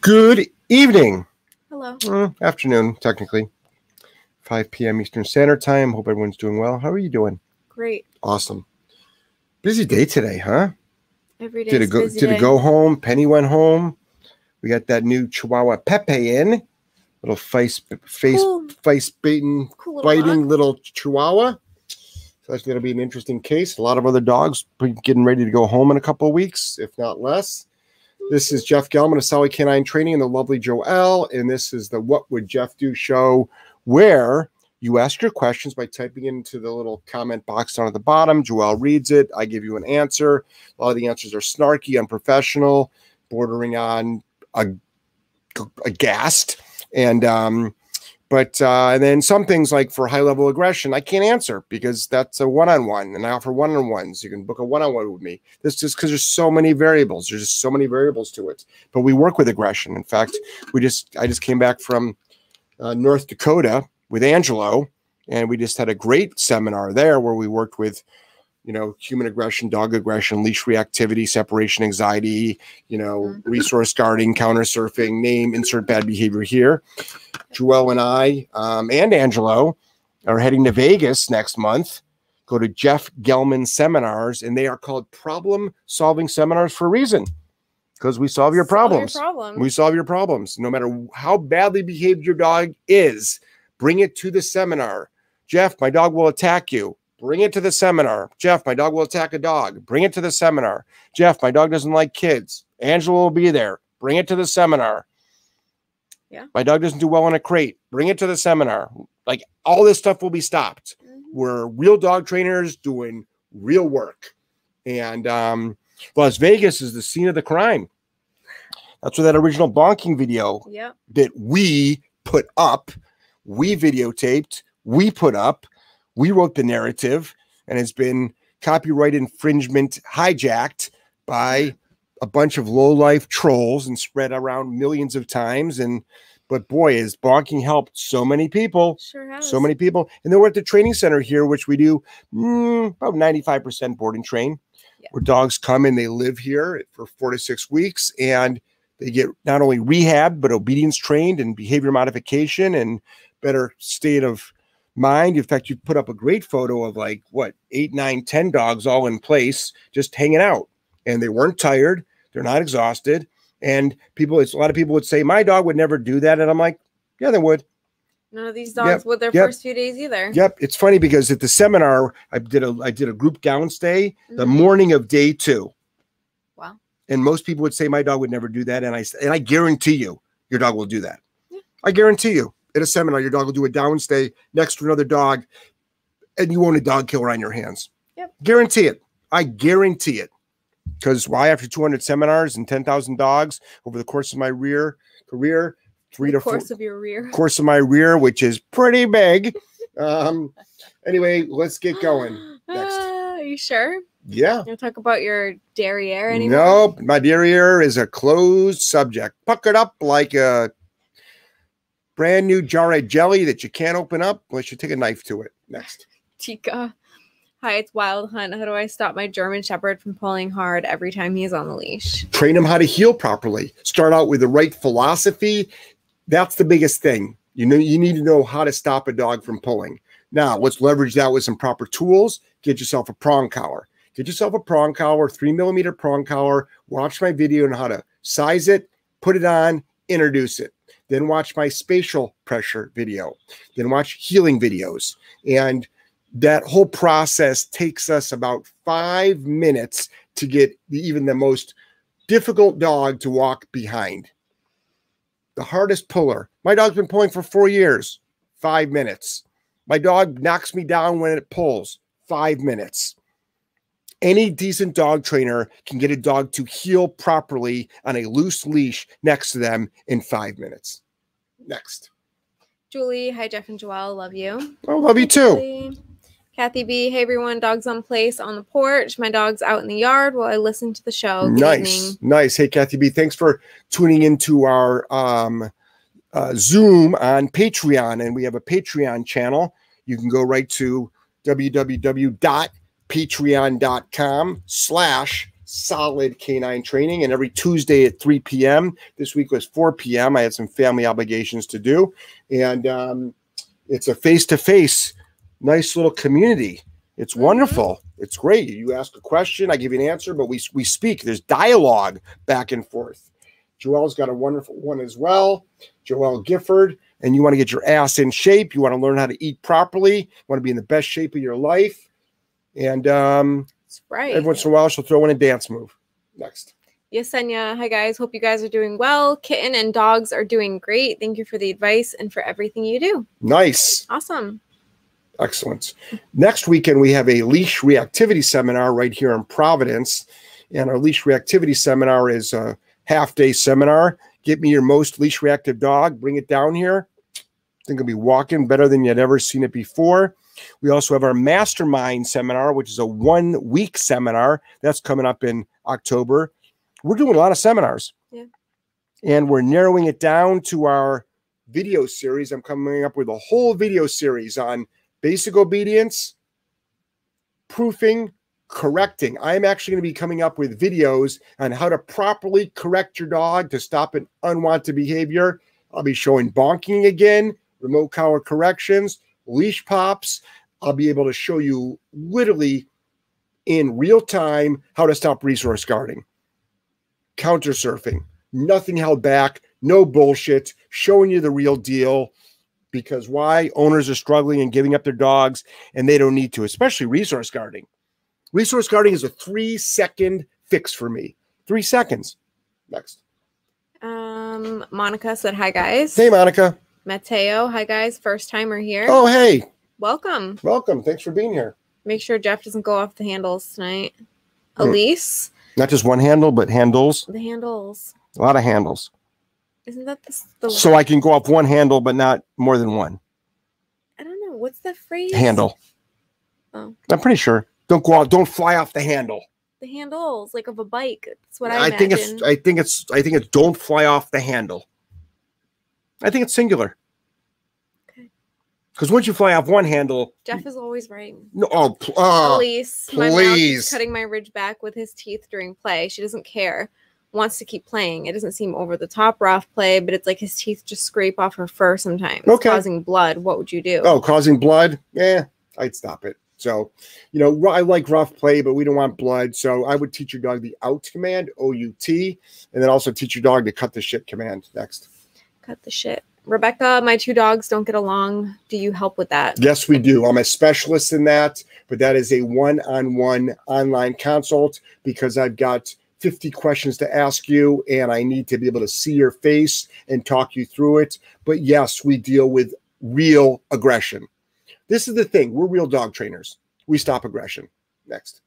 Good evening. Hello. Mm, afternoon, technically. 5 p.m. Eastern Standard Time. Hope everyone's doing well. How are you doing? Great. Awesome. Busy day today, huh? Every day. Did a go did it go home? Penny went home. We got that new Chihuahua Pepe in. Little face face Cool. face baiting Cool little biting dog. little Chihuahua. So that's going to be an interesting case. A lot of other dogs getting ready to go home in a couple of weeks, if not less. This is Jeff Gelman of Solid Canine Training and the lovely Joelle. And this is the What Would Jeff Do show where you ask your questions by typing into the little comment box down at the bottom. Joelle reads it. I give you an answer. A lot of the answers are snarky, unprofessional, bordering on a, aghast. And um, but uh, and then some things like for high level aggression, I can't answer because that's a one on one, and I offer one on ones. You can book a one on one with me. This just because there's so many variables. There's just so many variables to it. But we work with aggression. In fact, we just I just came back from uh, North Dakota with Angelo, and we just had a great seminar there where we worked with you know human aggression, dog aggression, leash reactivity, separation anxiety, you know Mhm. resource guarding, counter surfing, name insert bad behavior here. Joelle and I um, and Angelo are heading to Vegas next month. Go to Jeff Gelman seminars, and they are called problem solving seminars for a reason because we solve your problems. problem. We solve your problems. No matter how badly behaved your dog is, bring it to the seminar. Jeff, my dog will attack you. Bring it to the seminar. Jeff, my dog will attack a dog. Bring it to the seminar. Jeff, my dog doesn't like kids. Angelo will be there. Bring it to the seminar. Yeah. My dog doesn't do well in a crate. Bring it to the seminar. Like all this stuff will be stopped. Mhm. We're real dog trainers doing real work. And um, Las Vegas is the scene of the crime. That's where that original bonking video Yep. that we put up, we videotaped, we put up, we wrote the narrative, and it's been copyright infringement hijacked by a bunch of low life trolls and spread around millions of times. And but boy, is bonking helped so many people Sure has. so many people. And then we're at the training center here, which we do mm, about 95% board and train, Yeah. where dogs come and they live here for four to six weeks and they get not only rehab, but obedience trained and behavior modification and better state of mind. In fact, you put up a great photo of like what eight, nine, ten dogs all in place, just hanging out. And they weren't tired, they're not exhausted. And people, it's a lot of people would say, My dog would never do that. And I'm like, Yeah, they would. None of these dogs would their yep. first few days either. Yep, it's funny because at the seminar I did a I did a group downstay the Mhm. morning of day two, Wow. and most people would say my dog would never do that, and I and I guarantee you your dog will do that. Yeah. I guarantee you at a seminar your dog will do a downstay next to another dog, and you own a dog killer on your hands. Yep. Guarantee it. I guarantee it. Because why after 200 seminars and 10,000 dogs over the course of my rear career, three The to four course of your rear. course of my rear, which is pretty big. Um, anyway, let's get going. Next. Ah, are you sure? Yeah. You talk about your derriere anymore? Nope. My derriere is a closed subject, puckered up like a brand new jar of jelly that you can't open up unless you take a knife to it. Next. Tika. Hi, it's Wild Hunt. How do I stop my German Shepherd from pulling hard every time he's on the leash? Train him how to heel properly. Start out with the right philosophy. That's the biggest thing. You know, you need to know how to stop a dog from pulling. Now, let's leverage that with some proper tools. Get yourself a prong collar. Get yourself a prong collar, three millimeter prong collar. Watch my video on how to size it, put it on, introduce it. Then watch my spatial pressure video. Then watch heeling videos. And that whole process takes us about five minutes to get even the most difficult dog to walk behind. The hardest puller. My dog's been pulling for four years, five minutes. My dog knocks me down when it pulls, five minutes. Any decent dog trainer can get a dog to heel properly on a loose leash next to them in five minutes. Next. Julie, hi, Jeff and Joelle. Love you. I love you too. Julie. Kathy B, hey everyone, dogs on place on the porch. My dog's out in the yard while I listen to the show. Good nice, evening. nice. Hey, Kathy B, thanks for tuning into our um, uh, Zoom on Patreon, and we have a Patreon channel. You can go right to www.patreon.com slash solid canine training. And every Tuesday at 3 p.m. This week was 4 p.m. I had some family obligations to do. And um, it's a face to face, nice little community. It's Mhm. wonderful. It's great. You ask a question, I give you an answer, but we, we speak. There's dialogue back and forth. Joelle's got a wonderful one as well. Joelle Gifford. And you want to get your ass in shape. You want to learn how to eat properly. You want to be in the best shape of your life. And um, That's right. every once in a while, she'll throw in a dance move. Next. Yes, Yesenia, hi guys. Hope you guys are doing well. Kitten and dogs are doing great. Thank you for the advice and for everything you do. Nice. Awesome. Excellent. Next weekend, we have a leash reactivity seminar right here in Providence. And our leash reactivity seminar is a half day seminar. Get me your most leash reactive dog, bring it down here. I think it'll be walking better than you'd ever seen it before. We also have our mastermind seminar, which is a one week seminar that's coming up in October. We're doing a lot of seminars. Yeah. And we're narrowing it down to our video series. I'm coming up with a whole video series on basic obedience, proofing, correcting. I'm actually going to be coming up with videos on how to properly correct your dog to stop an unwanted behavior. I'll be showing bonking again, remote collar corrections, leash pops. I'll be able to show you literally in real time how to stop resource guarding, counter surfing, nothing held back, no bullshit, showing you the real deal. Because why? Owners are struggling and giving up their dogs, and they don't need to, especially resource guarding. Resource guarding is a three second fix for me. Three seconds. Next. Um, Monica said, Hi guys. Hey, Monica. Mateo, hi guys. First timer here. Oh, hey. Welcome. Welcome. Thanks for being here. Make sure Jeff doesn't go off the handles tonight. Hmm. Elise, Not just one handle, but handles. the handles. A lot of handles. Isn't that the, the So I can go off one handle, but not more than one I don't know. What's that phrase? handle. Oh. I'm pretty sure. Don't go out. Don't fly off the handle. The handles, like of a bike. That's what I, I imagine. think it's. I think it's. I think it's. Don't fly off the handle. I think it's singular. Okay. Because once you fly off one handle, Jeff is always right. no. Oh, pl- oh, my mouth please. is cutting my Ridgeback with his teeth during play. She doesn't care. Wants to keep playing. It doesn't seem over the top rough play, but it's like his teeth just scrape off her fur sometimes, Okay. causing blood. What would you do? oh, causing blood. Yeah, I'd stop it. So, you know, I like rough play, but we don't want blood. So I would teach your dog the out command, O U T, and then also teach your dog the cut the shit command next. Cut the shit. Rebecca, my two dogs don't get along. Do you help with that? Yes, we do. I'm a specialist in that, but that is a one on one online consult because I've got 50 questions to ask you and I need to be able to see your face and talk you through it. But yes, we deal with real aggression. This is the thing we're real dog trainers, we stop aggression. Next.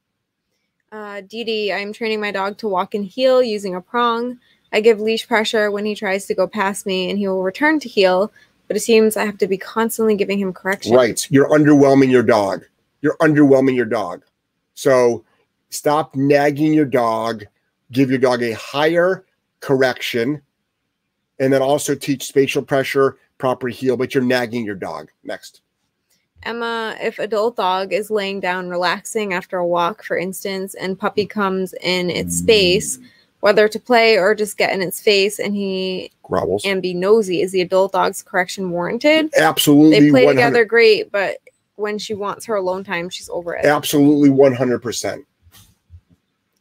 Uh, Dee Dee, I'm training my dog to walk and heel using a prong. I give leash pressure when he tries to go past me and he will return to heel, but it seems I have to be constantly giving him correction. Right. You're underwhelming your dog. You're underwhelming your dog. So stop nagging your dog. Give your dog a higher correction. And then also teach spatial pressure, proper heel, but you're nagging your dog. Next. Emma, if adult dog is laying down relaxing after a walk, for instance, and puppy comes in its space, whether to play or just get in its face and he Growls. and be nosy, is the adult dog's correction warranted? Absolutely. They play 100 together great, but when she wants her alone time, she's over it. Absolutely 100%.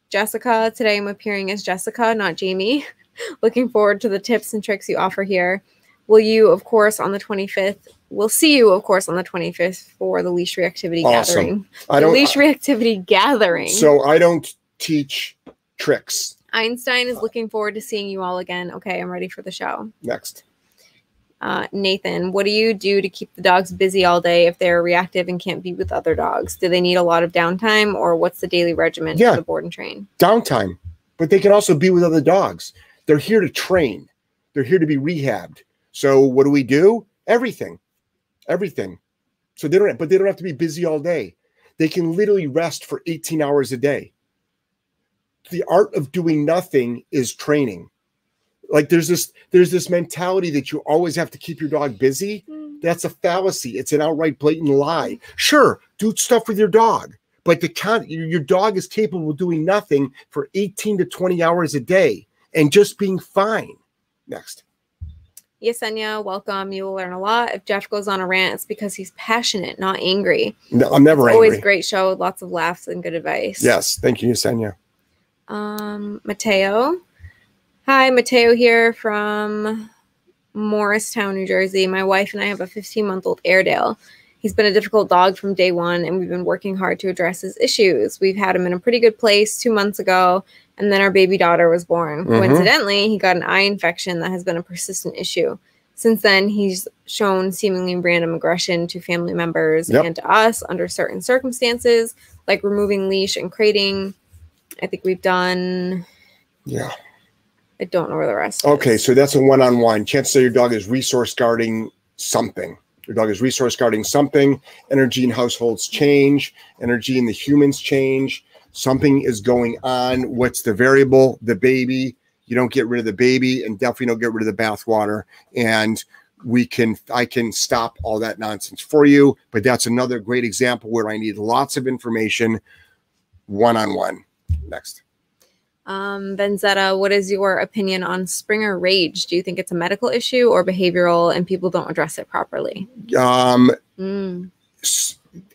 Jessica. Today I'm appearing as Jessica, not Jamie. Looking forward to the tips and tricks you offer here. Will you, of course, on the 25th? We'll see you, of course, on the 25th for the leash reactivity Awesome. gathering. I The don't. leash reactivity gathering. So I don't teach tricks. Einstein is looking forward to seeing you all again. Okay, I'm ready for the show. Next. Uh, Nathan, what do you do to keep the dogs busy all day if they're reactive and can't be with other dogs? Do they need a lot of downtime, or what's the daily regimen Yeah. for the board and train? Downtime, but they can also be with other dogs. They're here to train. They're here to be rehabbed. So what do we do? Everything, everything. So they don't, but they don't have to be busy all day. They can literally rest for 18 hours a day. The art of doing nothing is training. Like there's this, there's this mentality that you always have to keep your dog busy. Mm-hmm. That's a fallacy. It's an outright blatant lie. Sure, do stuff with your dog, but the con- your dog is capable of doing nothing for 18 to 20 hours a day and just being fine. Next. Yesenia, welcome. You will learn a lot. If Jeff goes on a rant, it's because he's passionate, not angry. No, I'm never It's always angry. a great show lots of laughs and good advice. Yes, thank you, Yesenia. Um, Mateo. Hi, Mateo here from Morristown, New Jersey. My wife and I have a 15 month old Airedale. He's been a difficult dog from day one, and we've been working hard to address his issues. We've had him in a pretty good place two months ago, and then our baby daughter was born. Mhm. Coincidentally, he got an eye infection that has been a persistent issue. Since then, he's shown seemingly random aggression to family members Yep. and to us under certain circumstances, like removing leash and crating. I think we've done. Yeah. I don't know where the rest. Okay, is. so that's a one-on-one. Chances are your dog is resource guarding something. Your dog is resource guarding something. Energy in households change. Energy in the humans change. Something is going on. What's the variable? The baby. You don't get rid of the baby, and definitely don't get rid of the bathwater. And we can, I can stop all that nonsense for you. But that's another great example where I need lots of information, one-on-one. Next. Um, Benzetta, what is your opinion on Springer rage? Do you think it's a medical issue or behavioral, and people don't address it properly? Um, Mm.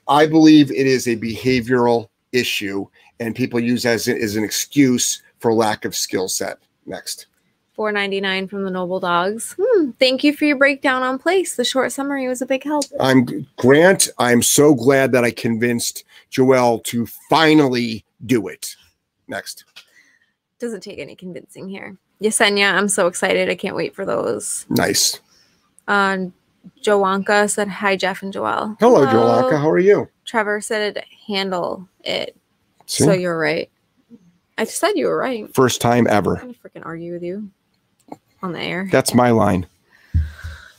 I believe it is a behavioral issue, and people use as as an excuse for lack of skill set. Next, Four ninety nine from the Noble Dogs. Hmm, thank you for your breakdown on place. The short summary was a big help. I'm Grant. I'm so glad that I convinced Joelle to finally do it. Next, Doesn't take any convincing here. Yesenia, I'm so excited. I can't wait for those. nice. Uh, Joanka said hi, Jeff and Joelle. Hello, Joelaka. How are you? Trevor said handle it. See? So you're right. I just said you were right. First time ever. I'm gonna freaking argue with you on the air. That's my line.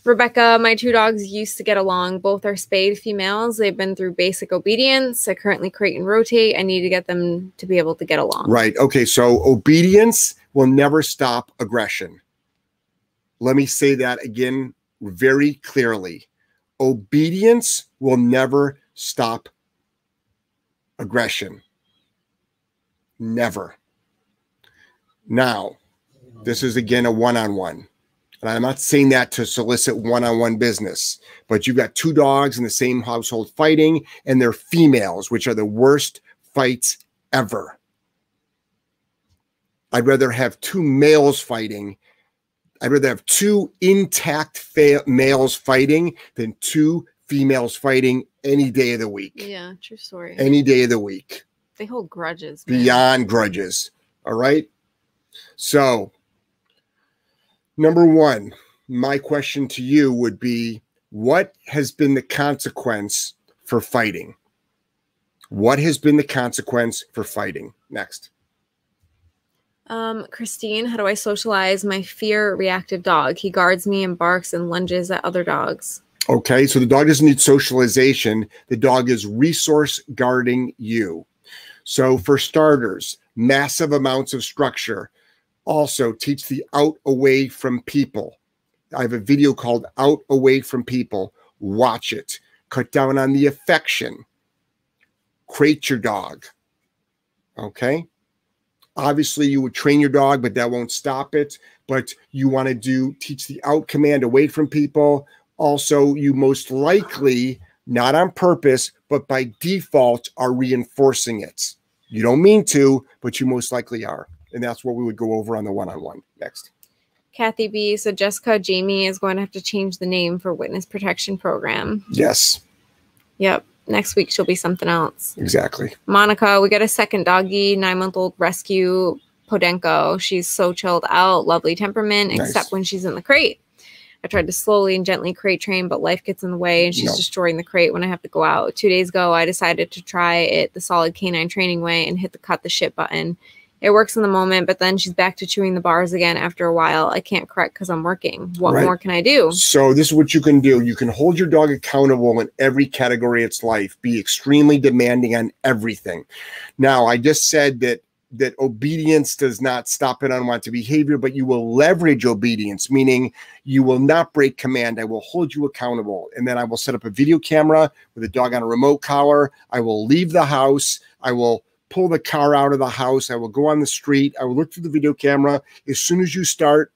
Rebecca, my two dogs used to get along. Both are spayed females. They've been through basic obedience. I currently crate and rotate. I need to get them to be able to get along. Right. Okay. So obedience will never stop aggression. Let me say that again very clearly. Obedience will never stop aggression. Never. Now, this is again a one on one. And I'm not saying that to solicit one on one business, but you've got two dogs in the same household fighting, and they're females, which are the worst fights ever. I'd rather have two males fighting. I'd rather have two intact males fighting than two females fighting any day of the week. Yeah, true story. Any day of the week. they hold grudges. man. Beyond grudges. All right. So, number one, my question to you would be what has been the consequence for fighting? What has been the consequence for fighting? Next. Um, Christine, how do I socialize my fear reactive dog? He guards me and barks and lunges at other dogs. Okay, so the dog doesn't need socialization. The dog is resource guarding you. So, for starters, massive amounts of structure. Also, teach the out away from people. I have a video called Out Away from People. Watch it. Cut down on the affection. Crate your dog. Okay. Obviously, you would train your dog, but that won't stop it. But you want to do teach the out command away from people. Also, you most likely, not on purpose, but by default, are reinforcing it. You don't mean to, but you most likely are. And that's what we would go over on the one on one next. Kathy B. So Jessica Jamie is going to have to change the name for Witness Protection Program. Yes, Yep. Next week she'll be something else. exactly. Monica, we got a second doggy, nine month old rescue Podenco. She's so chilled out, lovely temperament, Nice. except when she's in the crate. I tried to slowly and gently crate train, but life gets in the way and she's No. destroying the crate when I have to go out. Two days ago, I decided to try it the solid canine training way and hit the cut the shit button. It works in the moment, but then she's back to chewing the bars again after a while. I can't correct because I'm working. What Right. more can I do? So this is what you can do. You can hold your dog accountable in every category of its life. Be extremely demanding on everything. Now, I just said that that obedience does not stop an unwanted behavior, but you will leverage obedience, meaning you will not break command. I will hold you accountable. And then I will set up a video camera with a dog on a remote collar. I will leave the house. I will pull the car out of the house. I will go on the street. I will look through the video camera. As soon as you start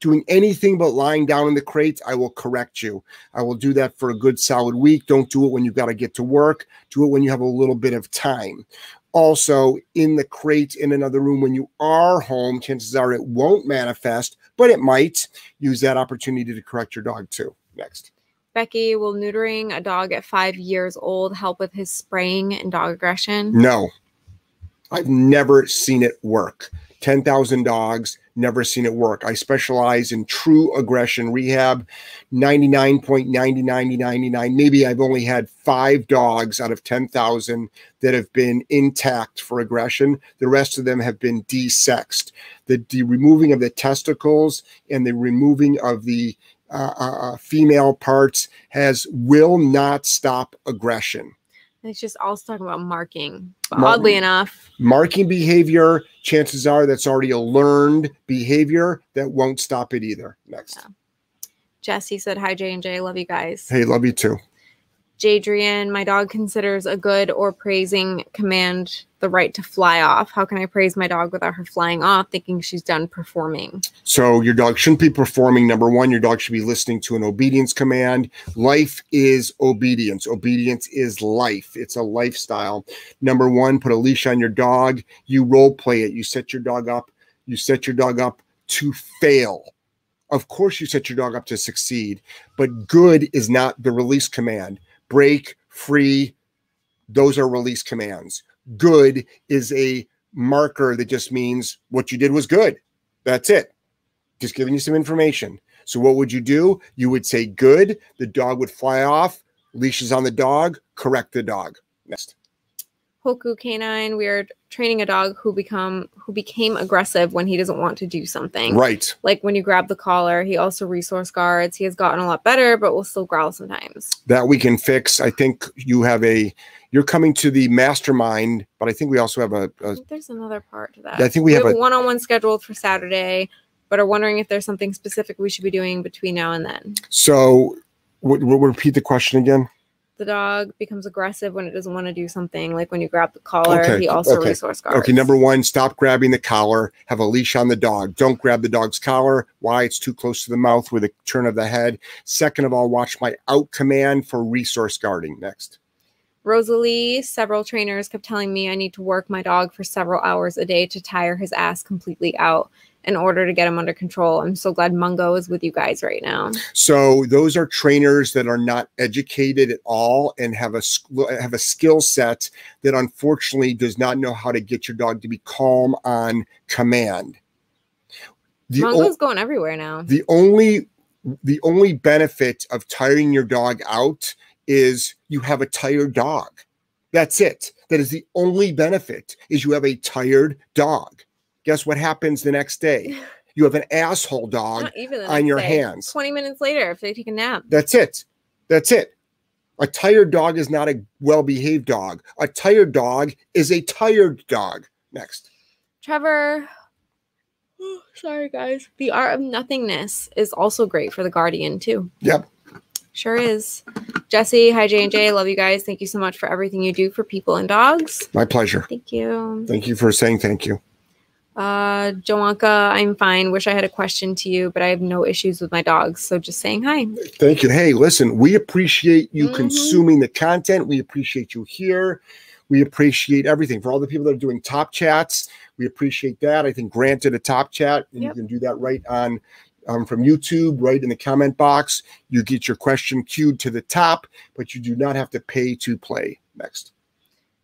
doing anything but lying down in the crates, I will correct you. I will do that for a good solid week. Don't do it when you've got to get to work. Do it when you have a little bit of time. Also, in the crate in another room when you are home, chances are it won't manifest, but it might. Use that opportunity to correct your dog too. Next. Becky, will neutering a dog at five years old help with his spraying and dog aggression? No. I've never seen it work. 10,000 dogs, never seen it work. I specialize in true aggression rehab, 99.9999. Maybe I've only had five dogs out of 10,000 that have been intact for aggression. The rest of them have been desexed. The, the removing of the testicles and the removing of the uh, uh, uh female parts has will not stop aggression. It's just also talking about marking. Oddly enough, marking behavior, chances are that's already a learned behavior that won't stop it either. Next. Yeah. Jesse said, Hi, J and J. Love you guys. Hey, love you too. Jadrian, my dog considers a good or praising command the right to fly off. How can I praise my dog without her flying off, thinking she's done performing? So, your dog shouldn't be performing. Number one, your dog should be listening to an obedience command. Life is obedience. Obedience is life, it's a lifestyle. Number one, put a leash on your dog. You role play it. You set your dog up. You set your dog up to fail. Of course, you set your dog up to succeed, but good is not the release command break, free, those are release commands. Good is a marker that just means what you did was good. That's it. Just giving you some information. So, what would you do? You would say good, the dog would fly off, leashes on the dog, correct the dog. Next. Hoku canine. We are training a dog who become who became aggressive when he doesn't want to do something. Right. Like when you grab the collar, he also resource guards. He has gotten a lot better, but will still growl sometimes. That we can fix. I think you have a you're coming to the mastermind, but I think we also have a, a there's another part to that. I think we, we have, have a one-on-one scheduled for Saturday, but are wondering if there's something specific we should be doing between now and then. So, w- w- repeat the question again the dog becomes aggressive when it doesn't want to do something. Like when you grab the collar, okay. he also okay. resource guards. Okay, number one, stop grabbing the collar. Have a leash on the dog. Don't grab the dog's collar. Why? It's too close to the mouth with a turn of the head. Second of all, watch my out command for resource guarding. Next. Rosalie, several trainers kept telling me I need to work my dog for several hours a day to tire his ass completely out in order to get him under control. I'm so glad Mungo is with you guys right now. So those are trainers that are not educated at all and have a have a skill set that unfortunately does not know how to get your dog to be calm on command. The Mungo's going everywhere now. The only the only benefit of tiring your dog out is you have a tired dog. That's it. That is the only benefit is you have a tired dog. Guess what happens the next day? You have an asshole dog on your day. hands. 20 minutes later, if they take a nap. That's it. That's it. A tired dog is not a well behaved dog. A tired dog is a tired dog. Next. Trevor. sorry, guys. The art of nothingness is also great for the guardian, too. Yep. Sure is. Jesse, hi J and J. Love you guys. Thank you so much for everything you do for people and dogs. My pleasure. Thank you. Thank you for saying thank you. Uh, Joanka, I'm fine. Wish I had a question to you, but I have no issues with my dogs. So just saying hi. Thank you. Hey, listen, we appreciate you mm-hmm. consuming the content. We appreciate you here. We appreciate everything. For all the people that are doing top chats, we appreciate that. I think granted a top chat, and yep. you can do that right on um, from YouTube, right in the comment box. You get your question queued to the top, but you do not have to pay to play. Next.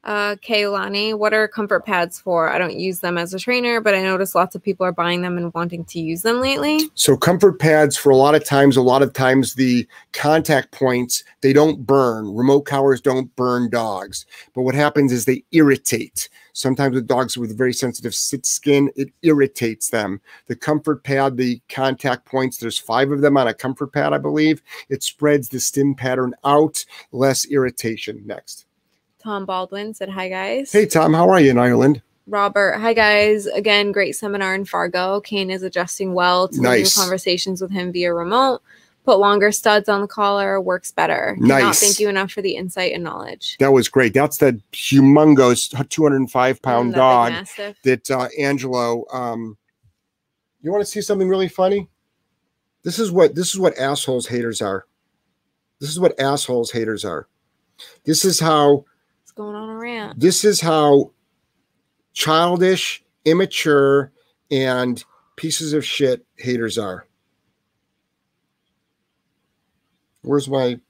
Uh, Kaylani, what are comfort pads for? I don't use them as a trainer, but I notice lots of people are buying them and wanting to use them lately. So comfort pads for a lot of times, a lot of times the contact points, they don't burn. Remote collars don't burn dogs. But what happens is they irritate. Sometimes with dogs with very sensitive skin, it irritates them. The comfort pad, the contact points, there's five of them on a comfort pad, I believe. It spreads the stim pattern out, less irritation. Next. Tom Baldwin said, Hi, guys. Hey, Tom, how are you in Ireland? Robert, hi guys. Again, great seminar in Fargo. Kane is adjusting well to Nice. new conversations with him via remote. Put longer studs on the collar, works better. Cannot Nice. thank you enough for the insight and knowledge. That was great. That's that humongous 205 pound dog that uh, Angelo. Um, you want to see something really funny? This is what this is what assholes haters are. This is what assholes haters are. This is how going on a rant. this is how childish, immature, and pieces of shit haters are. Where's my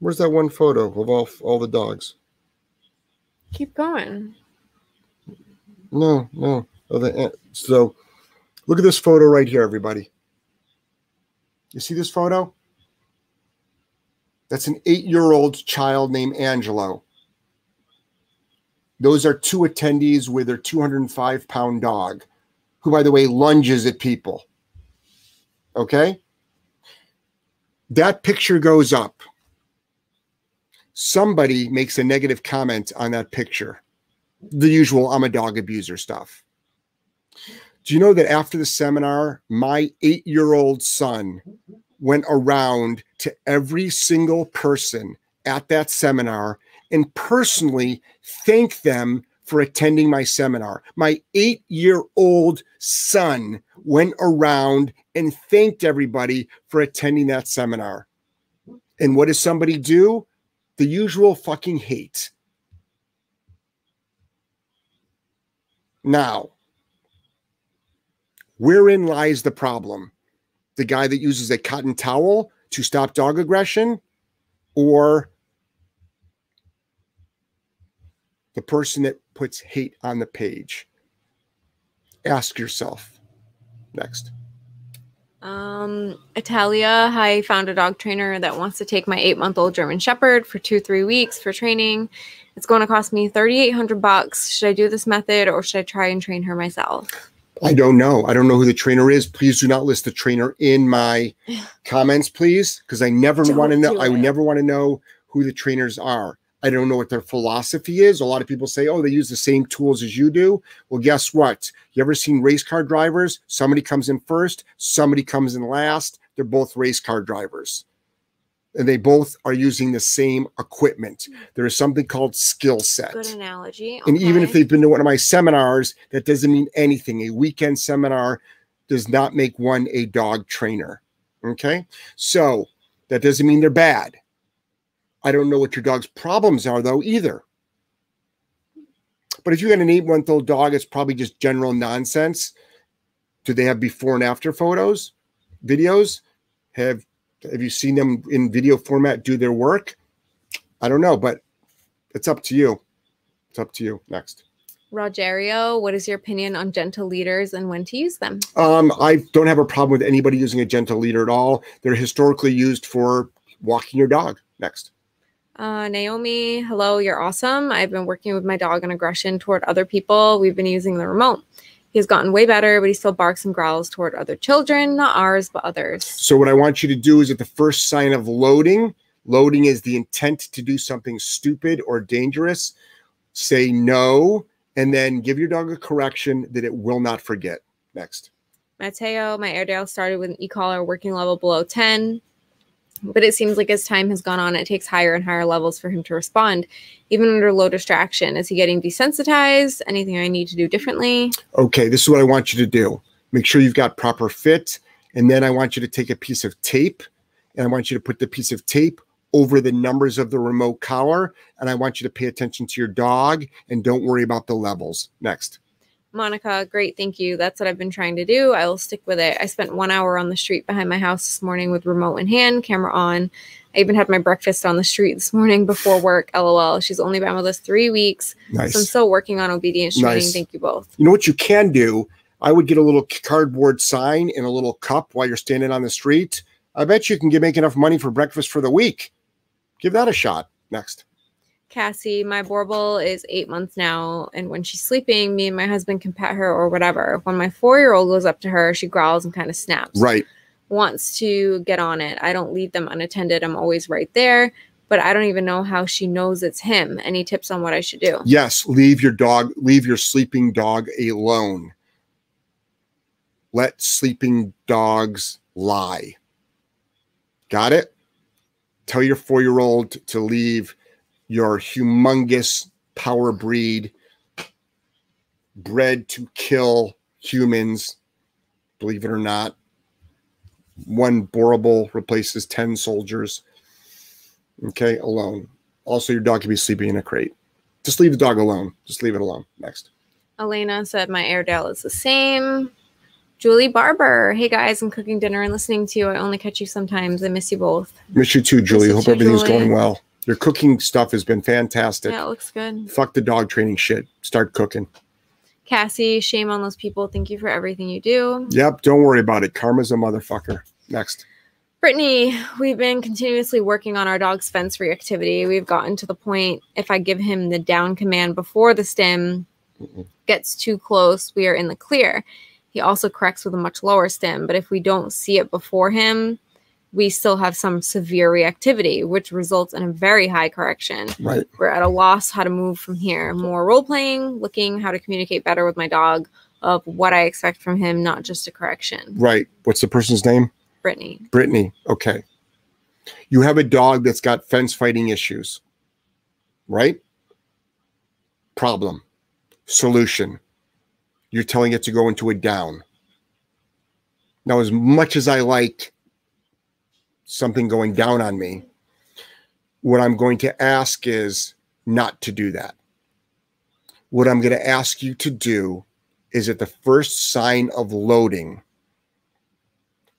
Where's that one photo of all all the dogs? Keep going. No, no. Oh, the, eh, so look at this photo right here, everybody. You see this photo? That's an eight year old child named Angelo. Those are two attendees with their 205 pound dog, who, by the way, lunges at people. Okay? That picture goes up. Somebody makes a negative comment on that picture the usual I'm a dog abuser stuff. Do you know that after the seminar, my eight year old son went around to every single person at that seminar and personally thanked them for attending my seminar? My eight year old son went around and thanked everybody for attending that seminar. And what does somebody do? The usual fucking hate. Now, wherein lies the problem? The guy that uses a cotton towel to stop dog aggression, or the person that puts hate on the page? Ask yourself. Next. Um, Italia, I found a dog trainer that wants to take my eight month old German Shepherd for two, three weeks for training. It's going to cost me 3,800 bucks. Should I do this method or should I try and train her myself? I don't know. I don't know who the trainer is. Please do not list the trainer in my comments, please, because I never want to know. I would never want to know who the trainers are. I don't know what their philosophy is. A lot of people say, "Oh, they use the same tools as you do." Well, guess what? You ever seen race car drivers? Somebody comes in first, somebody comes in last. They're both race car drivers. And they both are using the same equipment. Hmm. There is something called skill set. Good analogy. And even if they've been to one of my seminars, that doesn't mean anything. A weekend seminar does not make one a dog trainer. Okay. So that doesn't mean they're bad. I don't know what your dog's problems are, though, either. But if you're got an eight month old dog, it's probably just general nonsense. Do they have before and after photos, videos? Have have you seen them in video format do their work? I don't know, but it's up to you. It's up to you. Next. Rogerio, what is your opinion on gentle leaders and when to use them? Um, I don't have a problem with anybody using a gentle leader at all. They're historically used for walking your dog. Next. Uh, Naomi, hello, you're awesome. I've been working with my dog on aggression toward other people. We've been using the remote. He's gotten way better, but he still barks and growls toward other children, not ours, but others. So what I want you to do is at the first sign of loading, loading is the intent to do something stupid or dangerous. Say no, and then give your dog a correction that it will not forget. Next. Mateo, my Airedale started with an e-collar working level below 10, but it seems like as time has gone on, it takes higher and higher levels for him to respond, even under low distraction. Is he getting desensitized? Anything I need to do differently? Okay, this is what I want you to do. Make sure you've got proper fit. And then I want you to take a piece of tape and I want you to put the piece of tape over the numbers of the remote collar. And I want you to pay attention to your dog and don't worry about the levels. Next. Monica, great, thank you. That's what I've been trying to do. I will stick with it. I spent one hour on the street behind my house this morning with remote in hand, camera on. I even had my breakfast on the street this morning before work. LOL. She's only been with us three weeks. So I'm still working on obedience training. Nice. Thank you both. You know what you can do? I would get a little cardboard sign and a little cup while you're standing on the street. I bet you can get make enough money for breakfast for the week. Give that a shot. Next. Cassie, my Boerboel is eight months now, and when she's sleeping, me and my husband can pet her or whatever. When my four year old goes up to her, she growls and kind of snaps. Right. Wants to get on it. I don't leave them unattended. I'm always right there, but I don't even know how she knows it's him. Any tips on what I should do? Yes, leave your dog, leave your sleeping dog alone. Let sleeping dogs lie. Got it? Tell your four year old to leave your humongous power breed bred to kill humans, believe it or not. One Boerboel replaces 10 soldiers. Okay, alone. Also, your dog can be sleeping in a crate. Just leave the dog alone. Just leave it alone. Next. Elena said my Airedale is the same. Julie Barber. Hey guys, I'm cooking dinner and listening to you. I only catch you sometimes. I miss you both. Miss you too, Julie. you Hope everything's Julie. going well. Your cooking stuff has been fantastic. Yeah, it looks good. Fuck the dog training shit. Start cooking. Cassie, shame on those people. Thank you for everything you do. Yep, don't worry about it. Karma's a motherfucker. Next. Brittany, we've been continuously working on our dog's fence reactivity. We've gotten to the point if I give him the down command before the stim Mm-mm. gets too close, we are in the clear. He also corrects with a much lower stim, but if we don't see it before him, we still have some severe reactivity, which results in a very high correction. Right. We're at a loss how to move from here. More role playing, looking how to communicate better with my dog of what I expect from him, not just a correction. Right. What's the person's name? Brittany. Brittany. Okay. You have a dog that's got fence fighting issues, right? Problem. Solution. You're telling it to go into a down. Now, as much as I like something going down on me, what I'm going to ask is not to do that. What I'm going to ask you to do is at the first sign of loading,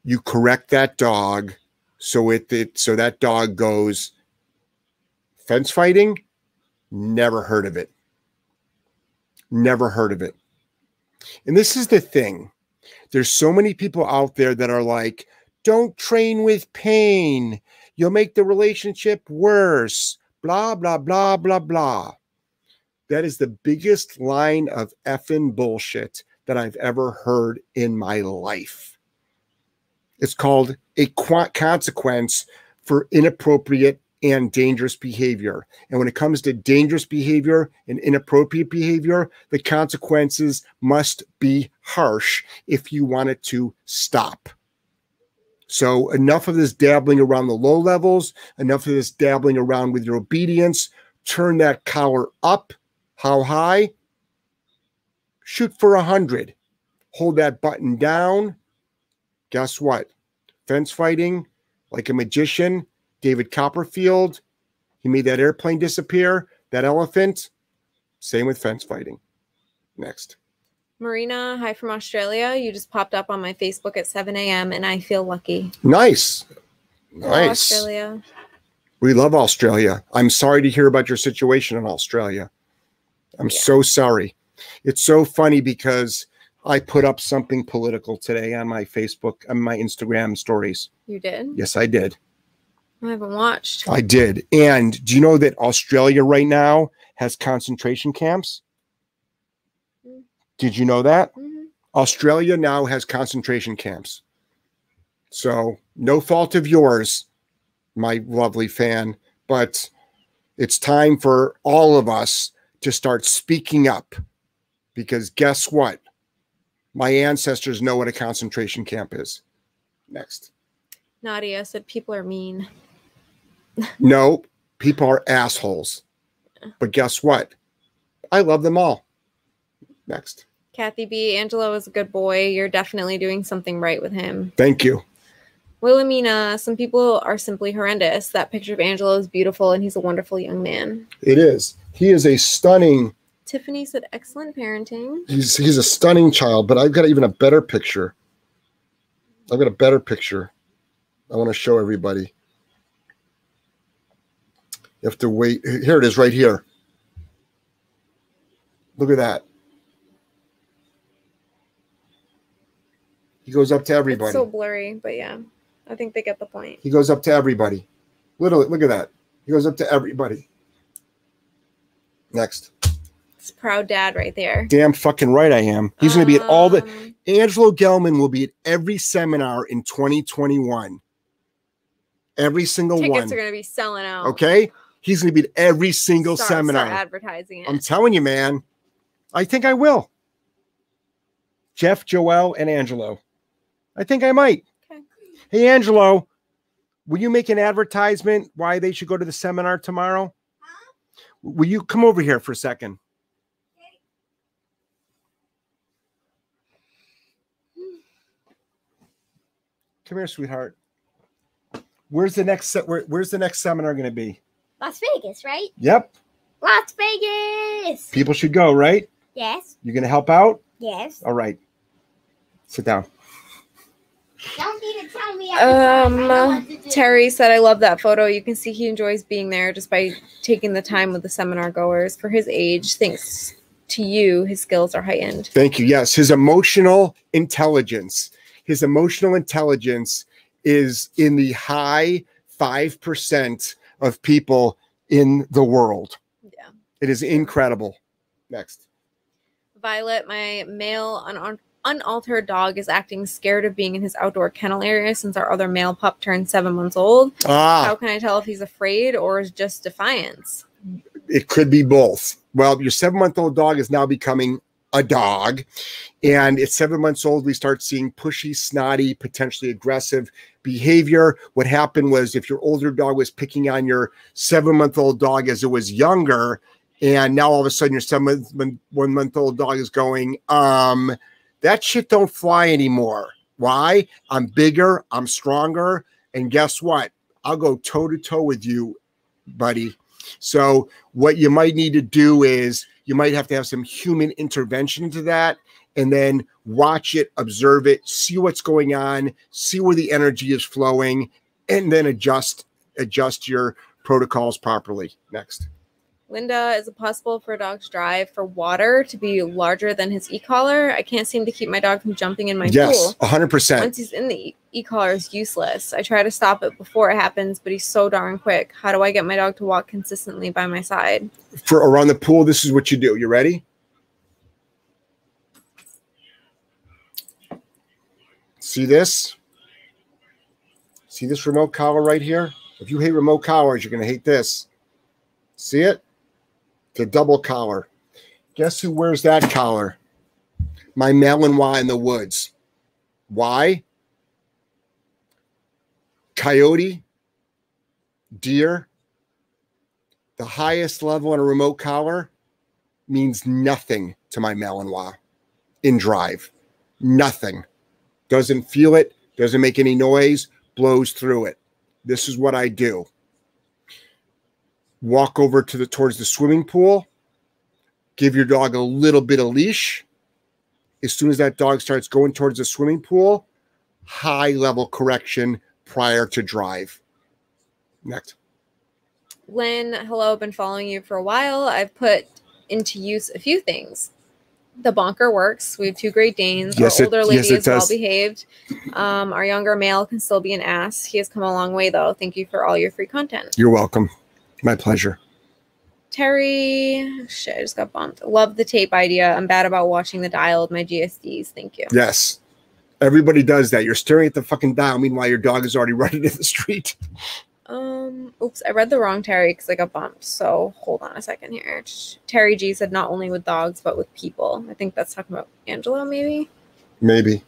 you correct that dog so it, it so that dog goes fence fighting? Never heard of it. Never heard of it. And this is the thing. There's so many people out there that are like don't train with pain you'll make the relationship worse blah blah blah blah blah that is the biggest line of effing bullshit that i've ever heard in my life it's called a qu- consequence for inappropriate and dangerous behavior. And when it comes to dangerous behavior and inappropriate behavior, the consequences must be harsh if you want it to stop. So, enough of this dabbling around the low levels, enough of this dabbling around with your obedience. Turn that collar up. How high? Shoot for a 100. Hold that button down guess what? Fence fighting, like a magician, David Copperfield, he made that airplane disappear, that elephant. Same with fence fighting. Next. Marina, hi from Australia. You just popped up on my Facebook at 7 a.m. and I feel lucky. Nice. Nice. Australia. We love Australia. I'm sorry to hear about your situation in Australia. I'm Yeah. so sorry. It's so funny because I put up something political today on my Facebook, on my Instagram stories. You did? Yes, I did. I haven't watched. I did. And do you know that Australia right now has concentration camps? Mm. Did you know that? Mhm. Australia now has concentration camps. So, no fault of yours, my lovely fan, but it's time for all of us to start speaking up because guess what? My ancestors know what a concentration camp is. Next. Nadia said people are mean. No, people are assholes. But guess what? I love them all. Next. Kathy B. Angelo is a good boy. You're definitely doing something right with him. Thank you. Wilhelmina, some people are simply horrendous. That picture of Angelo is beautiful and he's a wonderful young man. It is. He is a stunning, Tiffany said excellent parenting. he's he's a stunning child, but I've got even a better picture. I've got a better picture. I want to show everybody. You have to wait. Here it is right here. Look at that. He goes up to everybody. It's so blurry, but yeah, I think they get the point. He goes up to everybody. Literally, look at that. He goes up to everybody. Next. It's proud dad right there. Damn fucking right I am. He's going to be at all the. Um, Angelo Gelman will be at every seminar in 2021. Every single Tickets one. are going to be selling out. Okay. He's going to be at every single Start- start seminar. advertising it. I'm telling you, man. I think I will. Jeff, Joel, and Angelo. I think I might. Okay. Hey, Angelo, will you make an advertisement why they should go to the seminar tomorrow? Will you come over here for a second? Come here, sweetheart. Where's the next se- where, where's the next seminar going to be? Las Vegas, right? Yep. Las Vegas. People should go, right? Yes. You're going to help out? Yes. All right. Sit down. Don't need to tell me. every time. I know Um, what to do. Terry said, I love that photo. You can see he enjoys being there just by taking the time with the seminar goers. For his age, thanks to you, his skills are heightened. Thank you. Yes, his emotional intelligence, his emotional intelligence is in the high 5% of people in the world. Yeah. It is incredible. Next. Violet, my male un- unaltered dog, is acting scared of being in his outdoor kennel area since our other male pup turned seven months old. How Ah, can I tell if he's afraid or is just defiance? it could be both. Well, your seven month old dog is now becoming a dog. And at seven months old, we start seeing pushy, snotty, potentially aggressive behavior. What happened was if your older dog was picking on your seven month old dog as it was younger, and now all of a sudden your seven month, one month old dog is going, um, that shit don't fly anymore. Why? I'm bigger, I'm stronger, and guess what? I'll go toe to toe with you, buddy. So what you might need to do is you might have to have some human intervention into that and then watch it, observe it, see what's going on, see where the energy is flowing, and then adjust adjust your protocols properly. Next. Linda, is it possible for a dog to drive for water to be larger than his e-collar? I can't seem to keep my dog from jumping in my yes, pool. 100%. Once he's in the e-collar is useless. I try to stop it before it happens, but he's so darn quick. How do I get my dog to walk consistently by my side? For around the pool, this is what you do. You ready? See this? See this remote collar right here? If you hate remote collars, you're going to hate this. See it? The double collar. Guess who wears that collar? My Malinois in the woods. Why? Coyote, deer, the highest level on a remote collar means nothing to my Malinois in drive. Nothing. Doesn't feel it, doesn't make any noise, blows through it. This is what I do. Walk over to the towards the swimming pool, give your dog a little bit of leash. As soon as that dog starts going towards the swimming pool, high level correction prior to drive. Next. Lynn, hello, I've been following you for a while. I've put into use a few things. The bonker works. We have two Great Danes. Yes, our it- older lady yes, it is well behaved. Um, our younger male can still be an ass. He has come a long way, though. Thank you for all your free content. You're welcome. My pleasure. Terry, shit, I just got bumped. Love the tape idea. I'm bad about watching the dial of my GSDs. Thank you. Yes. Everybody does that. You're staring at the fucking dial. Meanwhile, your dog is already running in the street. Um, oops, I read the wrong Terry because I got bumped. So hold on a second here. Terry G said not only with dogs but with people. I think that's talking about Angelo, maybe. Maybe.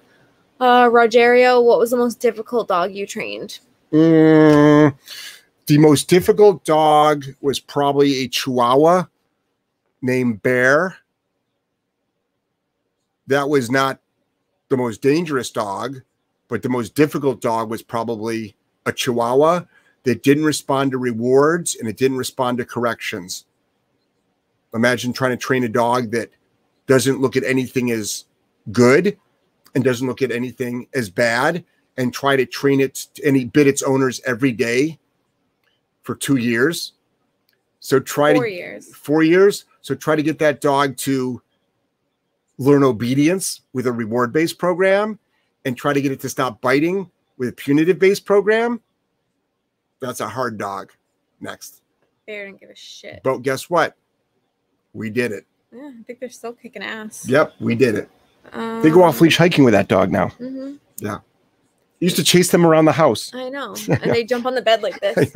Uh, Rogerio, what was the most difficult dog you trained? Mm, the most difficult dog was probably a Chihuahua named Bear. That was not the most dangerous dog, but the most difficult dog was probably a Chihuahua that didn't respond to rewards and it didn't respond to corrections. Imagine trying to train a dog that doesn't look at anything as good and doesn't look at anything as bad and try to train it and he bit its owners every day for two years. So try Four to years. four years. So try to get that dog to learn obedience with a reward based program and try to get it to stop biting with a punitive based program. That's a hard dog. Next. Bear didn't give a shit. But guess what? We did it. Yeah, I think they're still kicking ass. Yep, we did it. Um, They go off leash hiking with that dog now. hmm Yeah. used to chase them around the house. I know. And they jump on the bed like I this.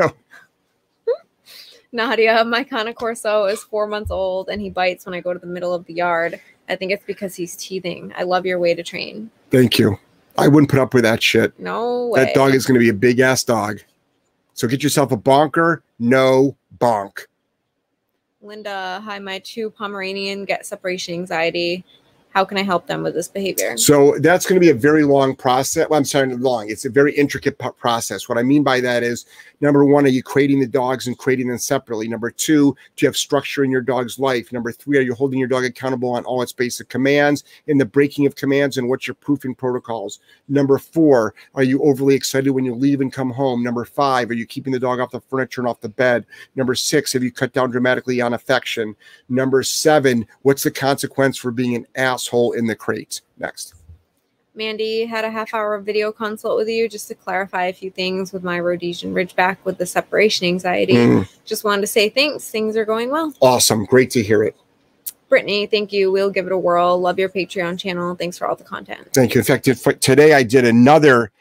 Nadia, my Cane Corso is four months old and he bites when I go to the middle of the yard. I think it's because he's teething. I love your way to train. Thank you. I wouldn't put up with that shit. No way. That dog is going to be a big ass dog. So get yourself a bonker. No bonk. Linda, hi, my two Pomeranian get separation anxiety. How can I help them with this behavior? So that's going to be a very long process. Well, I'm sorry, long. It's a very intricate process. What I mean by that is number one, are you crating the dogs and crating them separately? Number two, do you have structure in your dog's life? Number three, are you holding your dog accountable on all its basic commands and the breaking of commands and what's your proofing protocols? Number four, are you overly excited when you leave and come home? Number five, are you keeping the dog off the furniture and off the bed? Number six, have you cut down dramatically on affection? Number seven, what's the consequence for being an asshole in the crate? Next. Mandy had a half hour video consult with you just to clarify a few things with my Rhodesian Ridgeback with the separation anxiety. Mm, Just wanted to say thanks. Things are going well. awesome. Great to hear it. Brittany, thank you. We'll give it a whirl. Love your Patreon channel. Thanks for all the content. Thank you. In fact, today I did another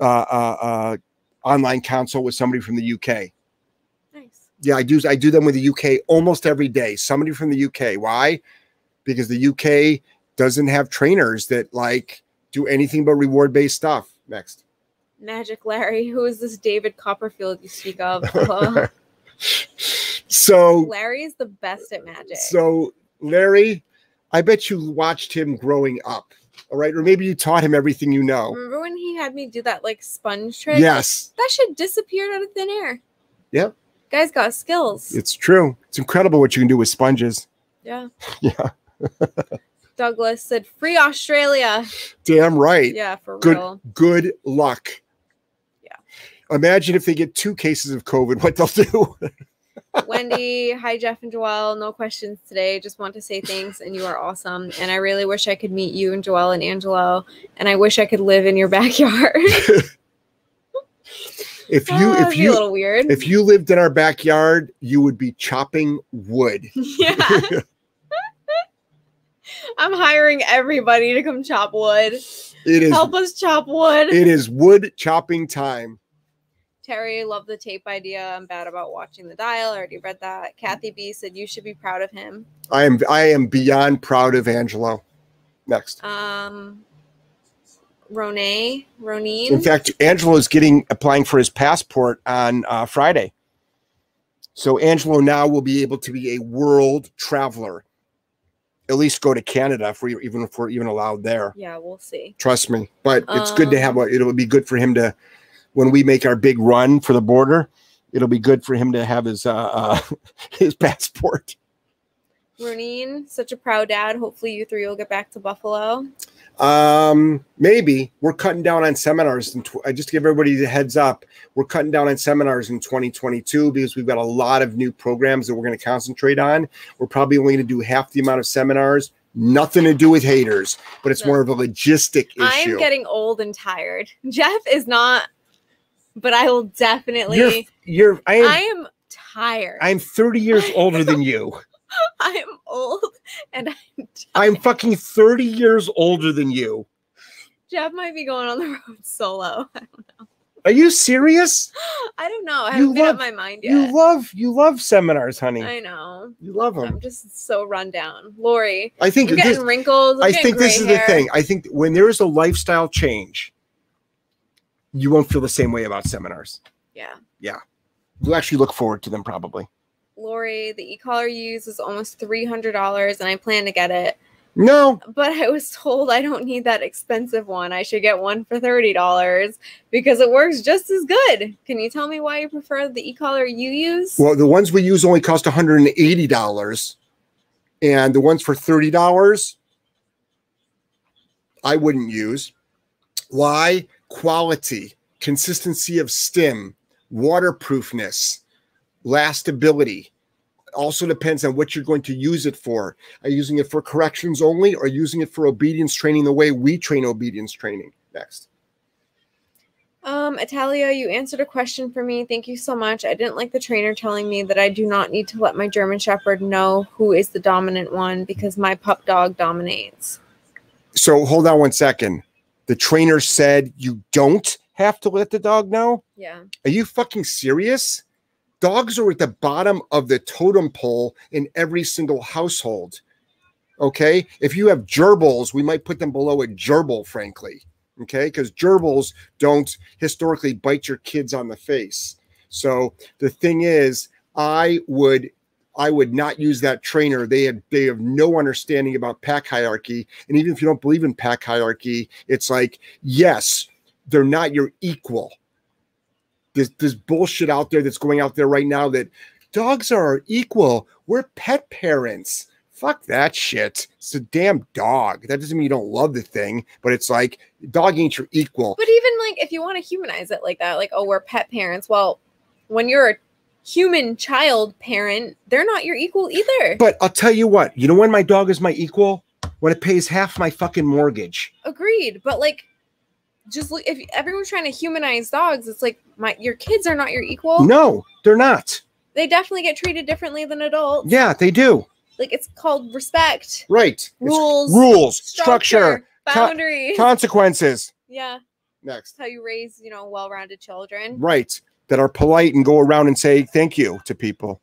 uh, uh, uh, online consult with somebody from the UK. Nice. Yeah, I do. I do them with the UK almost every day. Somebody from the UK. Why? Because the UK doesn't have trainers that like do anything but reward based stuff. Next. Magic Larry, who is this David Copperfield you speak of? So, Larry is the best at magic. so Larry, I bet you watched him growing up. All right, or maybe you taught him everything you know. Remember when he had me do that like sponge trick? Yes, That shit disappeared out of thin air. Yep. Guy's got skills. it's true. It's incredible what you can do with sponges. yeah. Yeah, Douglas said, "Free Australia." damn right. Yeah, for Good. real. good luck. Yeah. Imagine if they get two cases of COVID, what they'll do. Wendy, hi Jeff and Joelle. No questions today. Just want to say thanks, and you are awesome. And I really wish I could meet you and Joelle and Angelo. And I wish I could live in your backyard. if you Ah, if it'd a you little weird. if you lived in our backyard, you would be chopping wood. yeah. I'm hiring everybody to come chop wood. It is Help us chop wood. it is wood chopping time. Terry, love the tape idea. I'm bad about watching the dial. I already read that. Kathy B said you should be proud of him. I am I am beyond proud of Angelo. Next. Um, Ronay, Ronine. In fact, Angelo is getting applying for his passport on uh, Friday. So Angelo now will be able to be a world traveler. At least go to Canada if we even if we're even allowed there. yeah, we'll see. Trust me. But it's good to have Um, a it'll be good for him to when we make our big run for the border, it'll be good for him to have his uh, uh his passport. Ronine, such a proud dad. Hopefully, you three will get back to Buffalo. Um, maybe we're cutting down on seminars. And tw- just to give everybody a heads up, we're cutting down on seminars in 2022 because we've got a lot of new programs that we're going to concentrate on. We're probably only going to do half the amount of seminars. Nothing to do with haters, but it's more of a logistic issue. I am getting old and tired. Jeff is not, but I will definitely. You're, you're, I am, I am tired. I'm 30 years older than you. I am old and I'm I'm fucking 30 years older than you. Jeff might be going on the road solo. Are you serious? I don't know. I You haven't made love- up my mind yet. You love you love seminars, honey. I know. You love them. I'm just so run down. Lori, I think I'm this, getting wrinkles. I'm I getting think this gray is the thing. I think when there is a lifestyle change, you won't feel the same way about seminars. Yeah. Yeah. You'll actually look forward to them probably. Lori, the e-collar you use is almost $300 and I plan to get it. No, But I was told I don't need that expensive one. I should get one for $30 because it works just as good. Can you tell me why you prefer the e-collar you use? well, the ones we use only cost $180, and the ones for $30, I wouldn't use. Why? Quality, consistency of stim, waterproofness, lastability. Also depends on what you're going to use it for. Are you using it for corrections only or using it for obedience training the way we train obedience training? Next. Um, Italia, you answered a question for me. Thank you so much. I didn't like the trainer telling me that I do not need to let my German Shepherd know who is the dominant one because my pup dog dominates. So hold on one second. The The trainer said you don't have to let the dog know. Yeah. Are you fucking serious? Dogs are at the bottom of the totem pole in every single household. Okay. If you have gerbils, we might put them below a gerbil, frankly. Okay. Because gerbils don't historically bite your kids on the face. So the thing is, I would I would not use that trainer. They have they have no understanding about pack hierarchy. And even if you don't believe in pack hierarchy, it's like, yes, they're not your equal. There's, there's bullshit out there that's going out there right now that dogs are equal. We're pet parents. Fuck that shit. It's a damn dog. That doesn't mean you don't love the thing, but it's like dog ain't your equal. But even like if you want to humanize it like that, like, oh, we're pet parents. Well, when you're a human child parent, they're not your equal either. But I'll tell you what, you know when my dog is my equal? When it pays half my fucking mortgage. Agreed. But like just look if everyone's trying to humanize dogs, it's like my your kids are not your equal. No, they're not. They definitely get treated differently than adults. Yeah, they do. Like it's called respect, Right. It's rules, rules, structure, con- boundaries. consequences. yeah, Next. that's how you raise, you know, well-rounded children. Right. That are polite and go around and say thank you to people.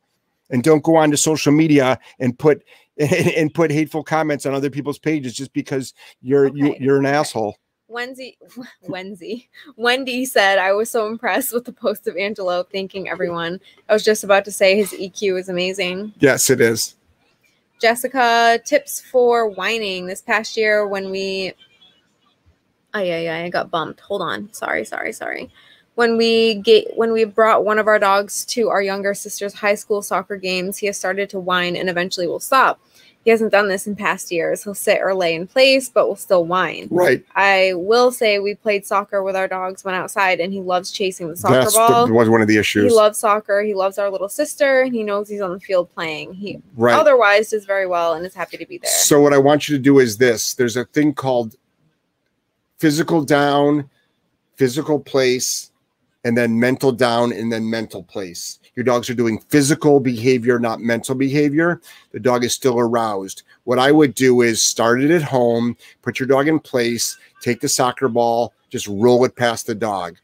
And don't go on to social media and put and put hateful comments on other people's pages just because you're you, you're an okay. asshole. Wendy, Wendy, Wendy said, "I was so impressed with the post of Angelo thanking everyone. I was just about to say his EQ is amazing." Yes, it is. Jessica, tips for whining this past year when we. Oh yeah, yeah, I got bumped. Hold on. Sorry, sorry, sorry. When we get when we brought one of our dogs to our younger sister's high school soccer games, he has started to whine and eventually will stop. He hasn't done this in past years. He'll sit or lay in place, but will still whine. Right. I will say we played soccer with our dogs, went outside, and he loves chasing the soccer That's ball. the, was one of the issues. he loves soccer. He loves our little sister, and he knows he's on the field playing. He right. otherwise does very well and is happy to be there. So what I want you to do is this. There's a thing called physical down, physical place, and then mental down, and then mental place. Your dogs are doing physical behavior, not mental behavior. The dog is still aroused. What I would do is start it at home, put your dog in place, take the soccer ball, just roll it past the dog.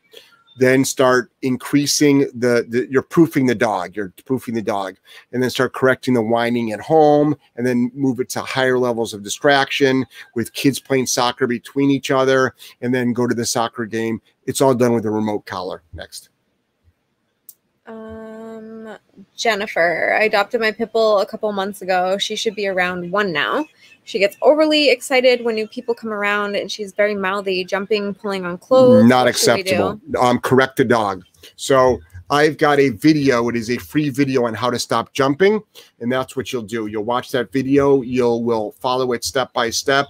Then start increasing the, the you're proofing the dog, you're proofing the dog, and then start correcting the whining at home, and then move it to higher levels of distraction with kids playing soccer between each other, and then go to the soccer game. It's all done with a remote collar. Next. Um, Jennifer, I adopted my pit bull a couple months ago. She should be around one now. She gets overly excited when new people come around, and she's very mouthy, jumping, pulling on clothes. Not What should we acceptable. Um, correct the dog. So I've got a video. It is a free video on how to stop jumping, and that's what you'll do. You'll watch that video. You'll will follow it step by step.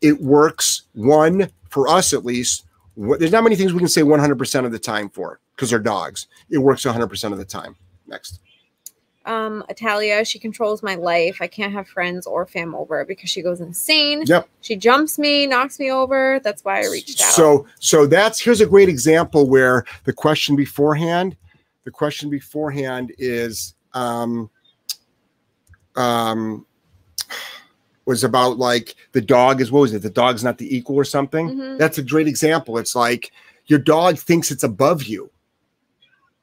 It works. One for us at least. There's not many things we can say 100% of the time for because they're dogs. It works 100% of the time. Next. Um, Italia, she controls my life. I can't have friends or fam over because she goes insane. Yep. She jumps me, knocks me over. That's why I reached out. So so that's here's a great example where the question beforehand, the question beforehand is um um was about like the dog is what was it? The dog's not the equal or something. Mhm. That's a great example. It's like your dog thinks it's above you.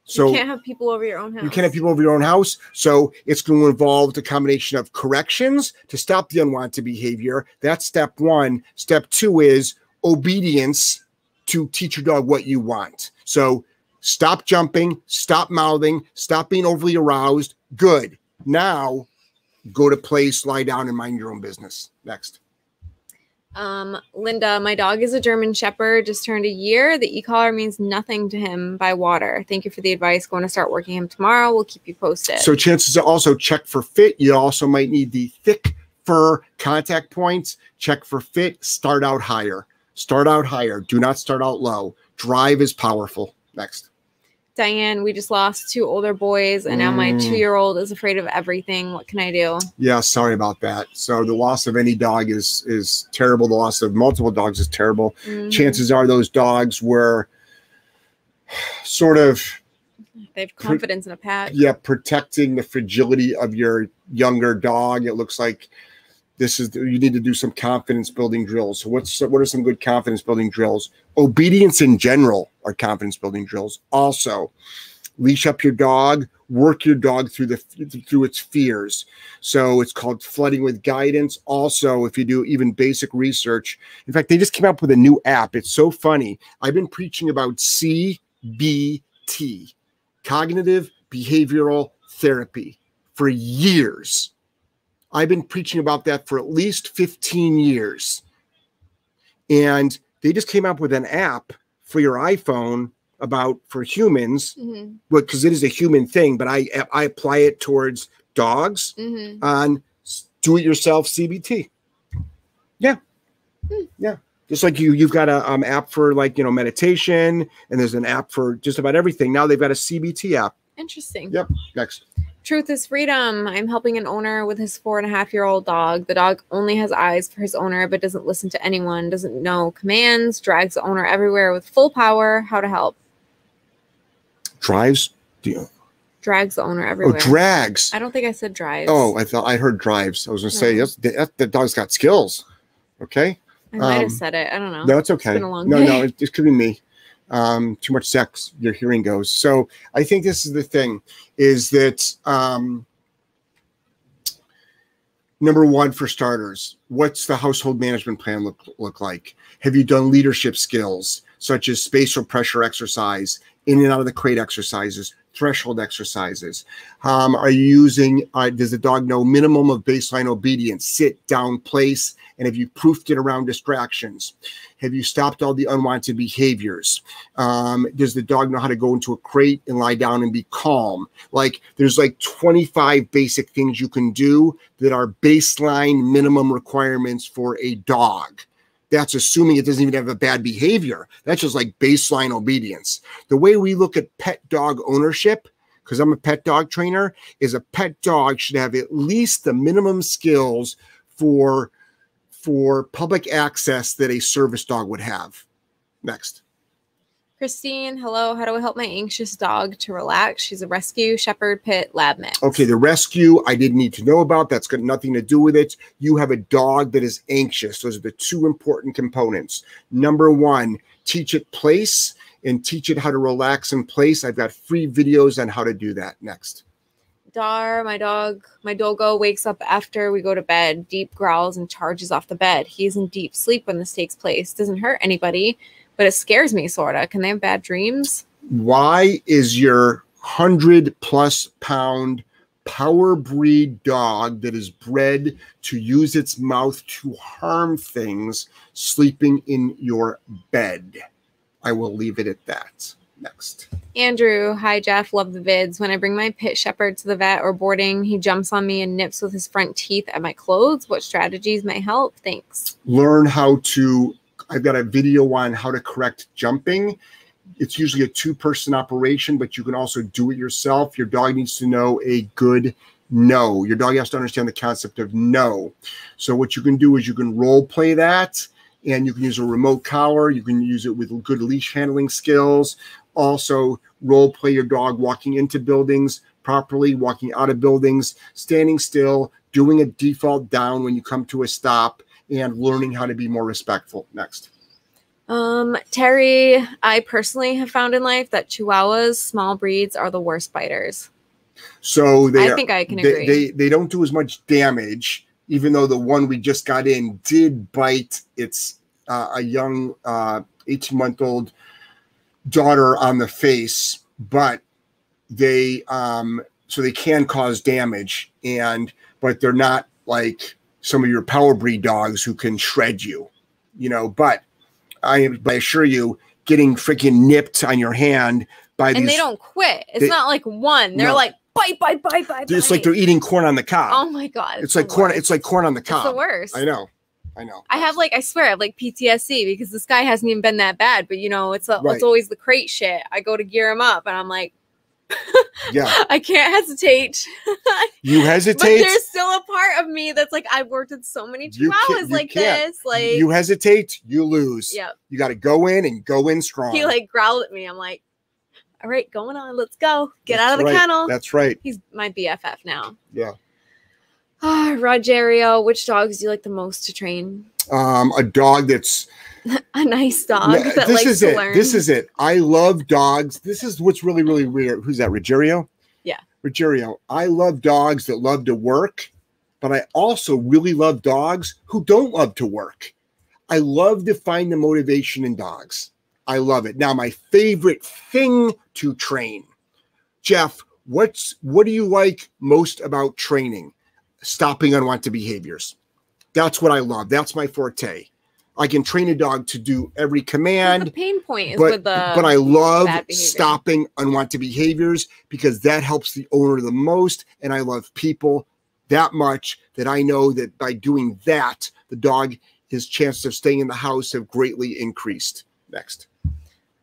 So you can't have people over your own house. you can't have people over your own house. So it's going to involve the combination of corrections to stop the unwanted behavior. That's step one. Step two is obedience to teach your dog what you want. So stop jumping, stop mouthing, stop being overly aroused. Good. Now go to place, lie down, and mind your own business. Next. Um, Linda, my dog is a German Shepherd, just turned a year. The e-collar means nothing to him by water. Thank you for the advice. Going to start working him tomorrow. We'll keep you posted. So chances are also check for fit. You also might need the thick fur contact points. Check for fit. Start out higher. Start out higher. Do not start out low. Drive is powerful. Next. Diane, we just lost two older boys, and now my Mm. two-year-old is afraid of everything. What can I do? Yeah, sorry about that. So the loss of any dog is is terrible. The loss of multiple dogs is terrible. Mhm. Chances are those dogs were sort of They have confidence in a pack. yeah protecting the fragility of your younger dog. It looks like this is you need to do some confidence building drills. So what's what are some good confidence building drills? Obedience in general are confidence building drills. Also, leash up your dog, work your dog through the through its fears. So it's called flooding with guidance. Also, if you do even basic research, in fact, they just came up with a new app. It's so funny. I've been preaching about CBT, cognitive behavioral therapy, for years. I've been preaching about that for at least 15 years. And they just came up with an app for your iPhone about for humans, Mhm, because it is a human thing, but I I apply it towards dogs mhm. on do it yourself CBT. Yeah. Hmm. Yeah. Just like you, you've got a um, app for like, you know, meditation and there's an app for just about everything. Now they've got a CBT app. Interesting. Yep. Next. Truth is freedom. I'm helping an owner with his four and a half year old dog. The dog only has eyes for his owner, but doesn't listen to anyone, doesn't know commands, drags the owner everywhere with full power. How to help? Drives. Drags the owner everywhere. oh, drags. I don't think I said drives. Oh, I thought I heard drives. I was going to say, yes, the, that dog's got skills. Okay. I might um, have said it. I don't know. No, it's okay. been a long no, day. no, it, it could be me. Um, too much sex, your hearing goes. So I think this is the thing: is that um, number one for starters, what's the household management plan look look like? Have you done leadership skills such as spatial pressure exercise, in and out of the crate exercises, threshold exercises? Um, are you using? Uh, does the dog know minimum of baseline obedience, sit down, place? And have you proofed it around distractions? Have you stopped all the unwanted behaviors? Um, does the dog know how to go into a crate and lie down and be calm? Like there's like 25 basic things you can do that are baseline minimum requirements for a dog. That's assuming it doesn't even have a bad behavior. That's just like baseline obedience. The way we look at pet dog ownership, because I'm a pet dog trainer, is a pet dog should have at least the minimum skills for for public access that a service dog would have. Next. Christine, hello. How do I help my anxious dog to relax? She's a rescue shepherd pit lab mix. Okay, the rescue I didn't need to know about. That's got nothing to do with it. You have a dog that is anxious. Those are the two important components. Number one, teach it place and teach it how to relax in place. I've got free videos on how to do that. Next. Dar, my dog, my dogo wakes up after we go to bed, deep growls and charges off the bed. He's in deep sleep when this takes place. Doesn't hurt anybody, but it scares me sorta. Can they have bad dreams? Why is your hundred plus pound power breed dog that is bred to use its mouth to harm things sleeping in your bed? I will leave it at that. Next. Andrew, hi Jeff, love the vids. When I bring my pit shepherd to the vet or boarding, he jumps on me and nips with his front teeth at my clothes. What strategies may help? Thanks. learn how to i've got a video on how to correct jumping it's usually a two person operation but you can also do it yourself your dog needs to know a good no your dog has to understand the concept of no so what you can do is you can role play that and you can use a remote collar you can use it with good leash handling skills also role play your dog walking into buildings properly walking out of buildings standing still doing a default down when you come to a stop and learning how to be more respectful. Next. Um, Terry, I personally have found in life that Chihuahuas, small breeds, are the worst biters. So they I think I can they, agree. they they don't do as much damage, even though the one we just got in did bite its uh, a young uh, 18 month old daughter on the face, but they um so they can cause damage and but they're not like some of your power breed dogs who can shred you, you know. But I, I assure you, getting freaking nipped on your hand by and these, they don't quit. It's they- not like one. They're No. like bite, bite, bite, bite. it's like they're eating corn on the cob. Oh my god. it's the like corn. It's like corn on the It's the worst. I know, I know. I have like I swear I have like PTSD because this guy hasn't even been that bad, but you know it's a, Right. it's always the crate shit. I go to gear him up and I'm like, Yeah, I can't hesitate. you hesitate. but there's still a part of me that's like I've worked with so many chihuahuas like can't. this. Like you hesitate, you lose. yeah, You got to go in and go in strong. he like growled at me. I'm like, all right, going on, let's go, get That's out of the right. kennel. That's right. He's my BFF now. Yeah. Ah, Rogerio, which dogs do you like the most to train? Um, a dog that's A nice dog No, that this likes is to it. learn. This is it. I love dogs. This is what's really, really weird. Who's that? Rogerio? Yeah. Rogerio. I love dogs that love to work, but I also really love dogs who don't love to work. I love to find the motivation in dogs. I love it. Now, my favorite thing to train, Jeff. What's what do you like most about training? Stopping unwanted behaviors. That's what I love. That's my forte. I can train a dog to do every command. the pain point is but with the but I love stopping unwanted behaviors because that helps the owner the most, and I love people that much that I know that by doing that, the dog his chances of staying in the house have greatly increased. Next,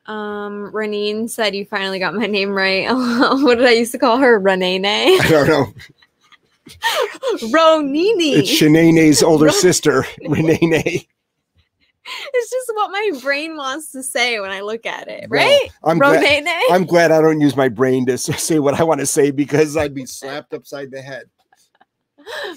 Um, Renine said you finally got my name right. what did I used to call her? Renee. I don't know. Ronini. It's Shanae's older sister, Renee. It's just what my brain wants to say when I look at it, Well, right? I'm glad. I'm glad I don't use my brain to say what I want to say because I'd be slapped upside the head.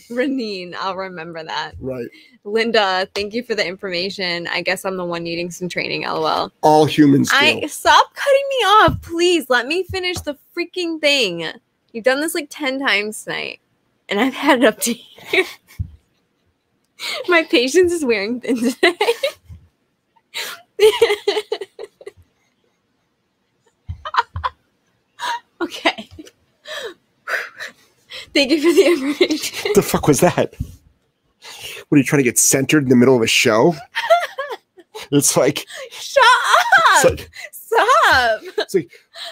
Renine. I'll remember that. Right. Linda, thank you for the information. I guess I'm the one needing some training. LOL. All humans do. I stop cutting me off, please. Let me finish the freaking thing. You've done this like 10 times tonight, and I've had it up to here. My patience is wearing thin today. okay. Thank you for the information. What the fuck was that? What are you trying to get centered in the middle of a show? It's like, Shut up! it's like Stop!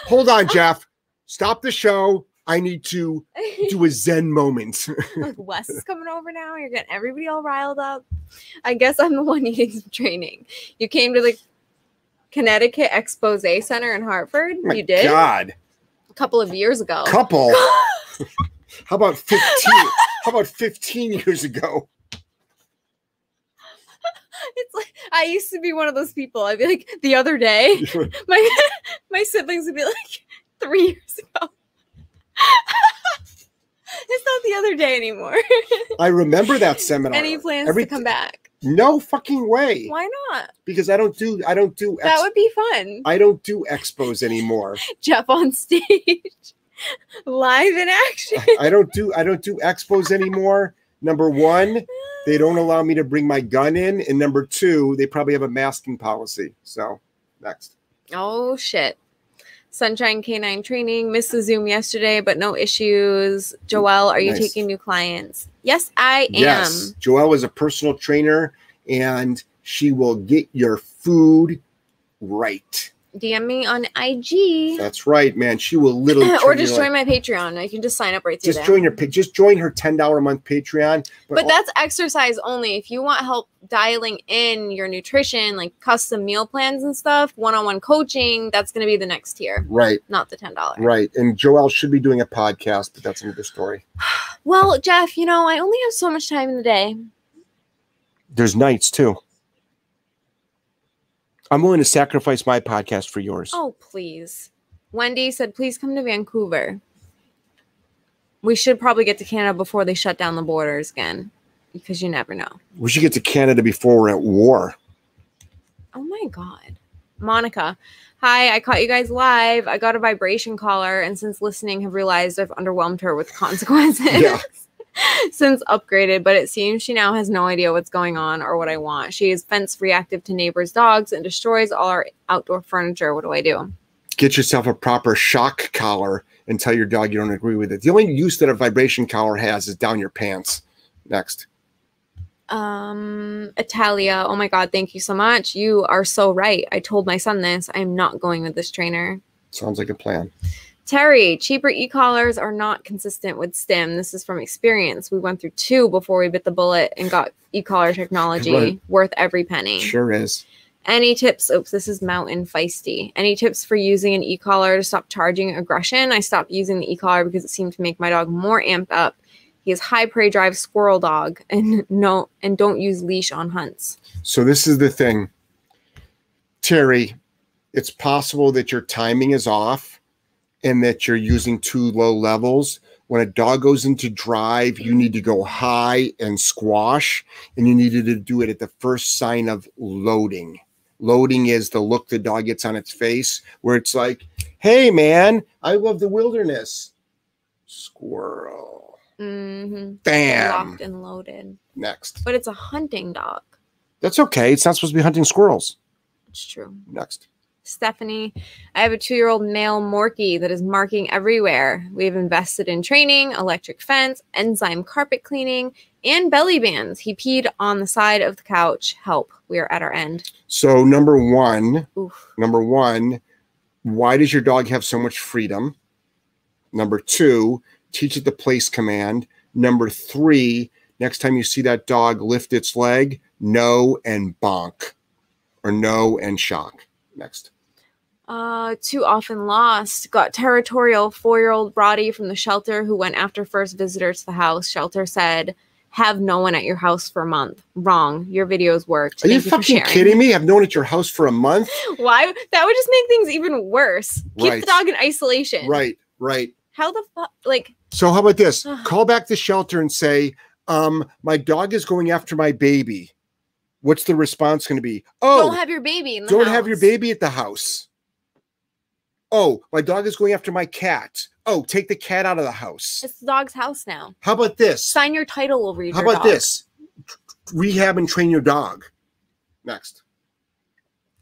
hold on, Jeff. Stop the show. I need to do a Zen moment. like Wes is coming over now. You're getting everybody all riled up. I guess I'm the one needing some training. You came to the Connecticut Expose Center in Hartford. My you did God. a couple of years ago. Couple. How about 15? How about 15 years ago? it's like I used to be one of those people. I'd be like, the other day, my my siblings would be like, three years ago. it's not the other day anymore. I remember that seminar. Any plans Every- to come back? No fucking way. Why not? Because I don't do I don't do That would be fun. I don't do expos anymore. Jeff on stage, live in action. I don't do I don't do expos anymore. Number one, they don't allow me to bring my gun in, and number two, they probably have a masking policy. So next, Oh shit. Sunshine Canine Training missed the Zoom yesterday, but no issues. Joelle, are you Nice. taking new clients? Yes, I am. yes, Joelle is a personal trainer, and she will get your food right. DM me on IG. That's right, man. She will literally or just join like- my Patreon. I can just sign up right through just there. join your just join her ten dollar a month Patreon. but that's exercise only. If you want help dialing in your nutrition, like custom meal plans and stuff, one-on-one coaching, that's going to be the next tier, right, not the ten dollars. right. And Joelle should be doing a podcast, but that's another story. Well, Jeff, you know I only have so much time in the day. There's nights too. I'm willing to sacrifice my podcast for yours. Oh, please. Wendy said, please come to Vancouver. We should probably get to Canada before they shut down the borders again because you never know. We should get to Canada before we're at war. Oh my God. Monica, hi, I caught you guys live. I got a vibration collar, and since listening, have realized I've underwhelmed her with consequences. Yeah. since upgraded, but it seems she now has no idea what's going on or what I want. She is fence reactive to neighbors' dogs and destroys all our outdoor furniture. What do I do? Get yourself a proper shock collar and tell your dog you don't agree with it. The only use that a vibration collar has is down your pants. Next. Um, Italia. Oh my God, thank you so much. You are so right. I told my son this. I'm not going with this trainer. Sounds like a plan. Terry, cheaper e-collars are not consistent with stim. This is from experience. We went through two before we bit the bullet and got e-collar technology Right. worth every penny. Sure is. Any tips? Oops, this is Mountain Feisty. Any tips for using an e-collar to stop charging aggression? I stopped using the e-collar because it seemed to make my dog more amped up. He is high prey drive squirrel dog and no and don't use leash on hunts. So this is the thing. Terry, it's possible that your timing is off and that you're using too low levels. when a dog goes into drive, you need to go high and squash, and you needed to do it at the first sign of loading. Loading is the look the dog gets on its face, where it's like, hey, man, I love the wilderness. Squirrel. Mm-hmm. Bam. Locked and loaded. Next. But it's a hunting dog. That's okay. It's not supposed to be hunting squirrels. It's true. Next. Stephanie, I have a two year old male Morkie that is marking everywhere. We have invested in training, electric fence, enzyme carpet cleaning, and belly bands. He peed on the side of the couch. Help. We are at our end. So, number one, Oof. number one, why does your dog have so much freedom? Number two, teach it the place command. Number three, next time you see that dog lift its leg, no and bonk or no and shock. Next. Uh, too often lost. Got territorial four year old Brody from the shelter who went after first visitor to the house. Shelter said, have no one at your house for a month. Wrong. Your videos worked. Are you for fucking kidding me? I've known at your house for a month. Why? That would just make things even worse. Keep Right. the dog in isolation. Right, right. How the fuck? Like, So how about this? Call back the shelter and say, um, my dog is going after my baby. What's the response going to be? Oh, don't have your baby don't have your baby at the house. Oh, my dog is going after my cat. Oh, take the cat out of the house. It's the dog's house now. How about this? Sign your title over your How about dog. this? Rehab and train your dog. Next.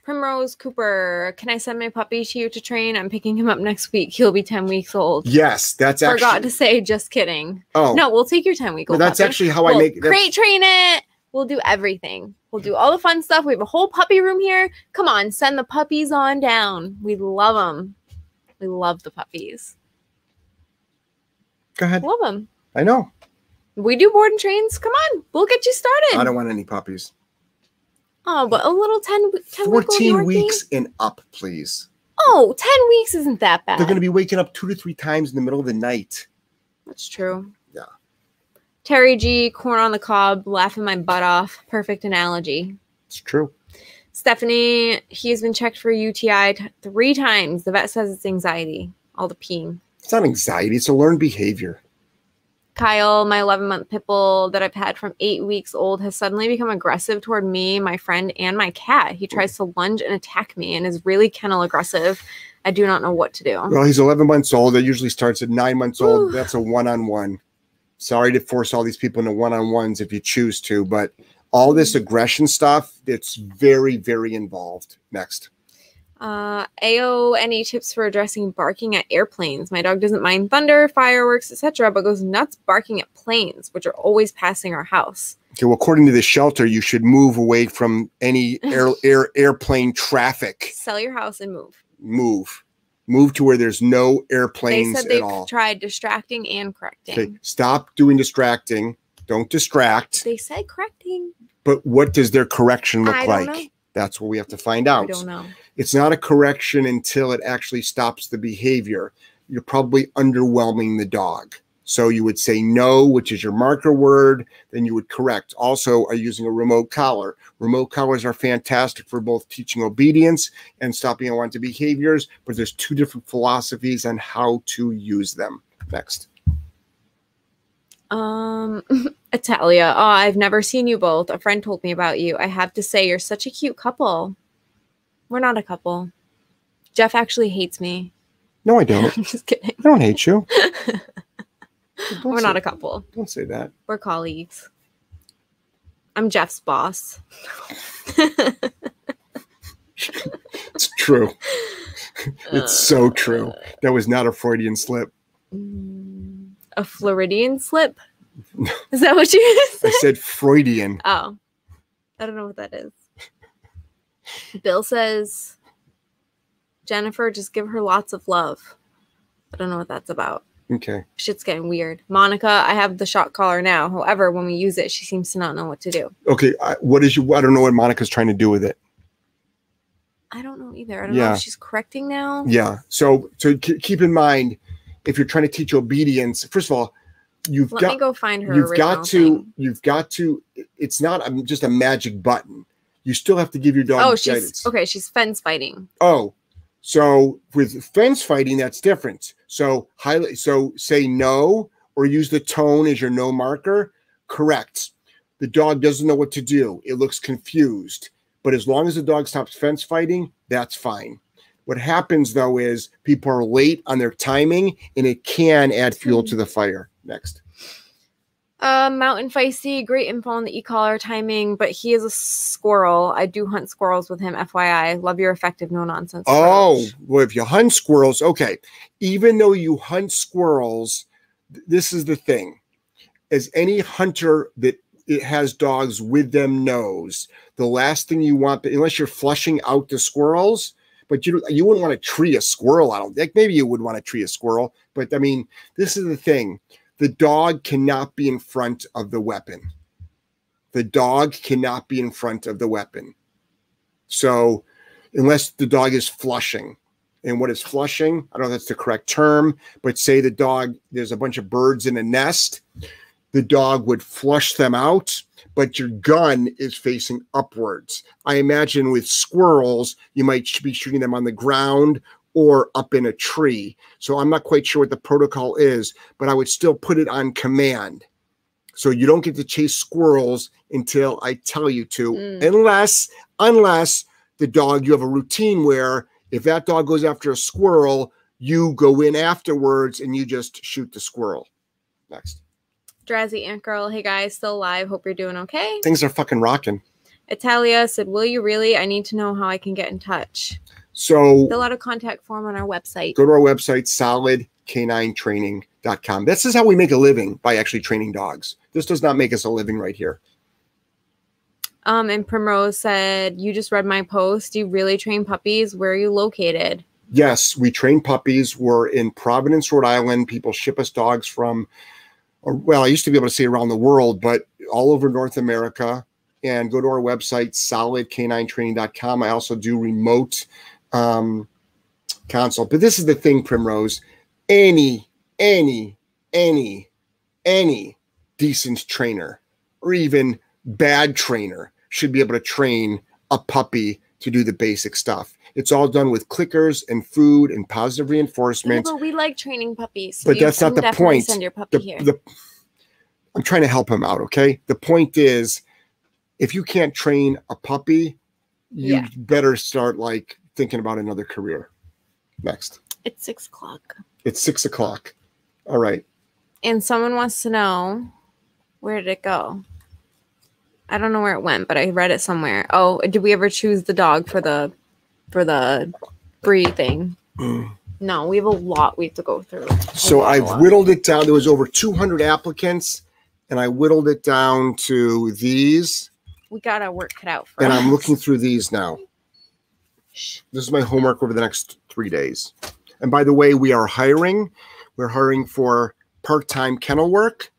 Primrose Cooper, can I send my puppy to you to train? I'm picking him up next week. He'll be 10 weeks old. Yes, that's Forgot actually. to say, just kidding. oh, No, we'll take your 10 week old. that's puppy. actually how I We'll make. That's, crate train it. We'll do everything. We'll do all the fun stuff. We have a whole puppy room here. Come on, send the puppies on down. We love them. We love the puppies. go ahead. Love them. I know. We do board and trains. Come on, we'll get you started. I don't want any puppies. Oh, but a little 10, 10 14 Yorkie? weeks and up, please. Oh, 10 weeks isn't that bad. They're going to be waking up two to three times in the middle of the night. That's true. Yeah. Terry G, corn on the cob, laughing my butt off. Perfect analogy. It's true. Stephanie, he has been checked for UTI t- three times. The vet says it's anxiety, all the peeing. It's not anxiety, it's a learned behavior. Kyle, my 11 month pit bull that I've had from eight weeks old, has suddenly become aggressive toward me, my friend, and my cat. He tries to lunge and attack me and is really kennel aggressive. I do not know what to do. Well, he's 11 months old. That usually starts at nine months old. Ooh. That's a one on one. Sorry to force all these people into one on ones if you choose to, but all this aggression stuff, it's very, very involved. Next. Uh, AO, any tips for addressing barking at airplanes? My dog doesn't mind thunder, fireworks, etc., but goes nuts barking at planes, which are always passing our house. Okay, well, according to the shelter, you should move away from any air, air airplane traffic. Sell your house and move. Move. Move to where there's no They airplanes said at they've all. tried distracting and correcting. Okay, stop doing distracting. Don't distract. They said correcting. But what does their correction look I like? know. That's what we have to find out. I don't know. It's not a correction until it actually stops the behavior. You're probably underwhelming the dog. So you would say no, which is your marker word, then you would correct. Also, are using a remote collar. Remote collars are fantastic for both teaching obedience and stopping unwanted behaviors, but there's two different philosophies on how to use them. Next. Um, Italia. Oh, I've never seen you both. A friend told me about you. I have to say, you're such a cute couple. We're not a couple. Jeff actually hates me. No, I don't. I'm just kidding. I don't hate you. Don't We're not a couple. Don't say that. We're colleagues. I'm Jeff's boss. It's true. it's so true. That was not a Freudian slip. Mm, a Floridian slip? Is that what you I said? said Freudian. Oh, I don't know what that is. Bill says, Jennifer, just give her lots of love. I don't know what that's about. Okay. Shit's getting weird. Monica, I have the shot collar now. However, when we use it, she seems to not know what to do. Okay. I, what is you? I don't know what Monica's trying to do with it. I don't know either. I don't know Yeah. if she's correcting now. Yeah. So, so keep in mind, if you're trying to teach obedience, first of all, you've Let got me go find her. you've got to thing. you've got to. It's not a, just a magic button. You still have to give your dog Oh, she's guidance. okay. She's fence fighting. Oh, so with fence fighting, that's different. So highlight. So say no or use the tone as your no marker, correct. The dog doesn't know what to do. It looks confused. But as long as the dog stops fence fighting, that's fine. What happens though is people are late on their timing and it can add fuel to the fire. Next. Uh, Mountain Feisty, great info on the e-collar timing, but he is a squirrel. I do hunt squirrels with him, FYI. Love your effective no nonsense. Oh, approach. well, if you hunt squirrels, okay. Even though you hunt squirrels, th- this is the thing. As any hunter that it has dogs with them knows, the last thing you want, unless you're flushing out the squirrels, but you you wouldn't want to tree a squirrel. I don't think maybe you would want to tree a squirrel, but I mean, this is the thing. The dog cannot be in front of the weapon. The dog cannot be in front of the weapon. So, unless the dog is flushing, and what is flushing? I don't know if that's the correct term, but say the dog, there's a bunch of birds in a nest, the dog would flush them out, but your gun is facing upwards. I imagine with squirrels, you might be shooting them on the ground or up in a tree. So I'm not quite sure what the protocol is, but I would still put it on command. So you don't get to chase squirrels until I tell you to, Mm. unless unless the dog you have a routine where if that dog goes after a squirrel, you go in afterwards and you just shoot the squirrel. Next. Drazzy Ant Girl, hey guys, still alive. Hope you're doing okay. Things are fucking rocking. Italia said, Will you really? I need to know how I can get in touch. So Fill out a contact form on our website. go to our website, solidk9training.com. This is how we make a living by actually training dogs. This does not make us a living right here. Um, and Primrose said, You just read my post. Do you really train puppies? Where are you located? Yes, we train puppies. We're in Providence, Rhode Island. People ship us dogs from, or, well, I used to be able to say around the world, but all over North America. And go to our website, solidk9training.com. I also do remote um, consult. But this is the thing, Primrose. Any, any, any, any decent trainer or even bad trainer should be able to train a puppy to do the basic stuff. It's all done with clickers and food and positive Yeah, reinforcement. but we like training puppies. But you that's not the point. Send your puppy The, here. the, I'm trying to help him out, okay? The point is if you can't train a puppy, you Yeah. better start like thinking about another career. Next. it's six o'clock. It's six o'clock. All right. And someone wants to know where did it go? I don't know where it went, but I read it somewhere. Oh, did we ever choose the dog for the for the free thing? Mm. No, we have a lot we have to go through. So I've whittled it down. There was over 200 applicants, and I whittled it down to these. we got our work cut out for And us. I'm looking through these now. Shh. This is my homework over the next three days. And by the way, we are hiring. We're hiring for part-time kennel work,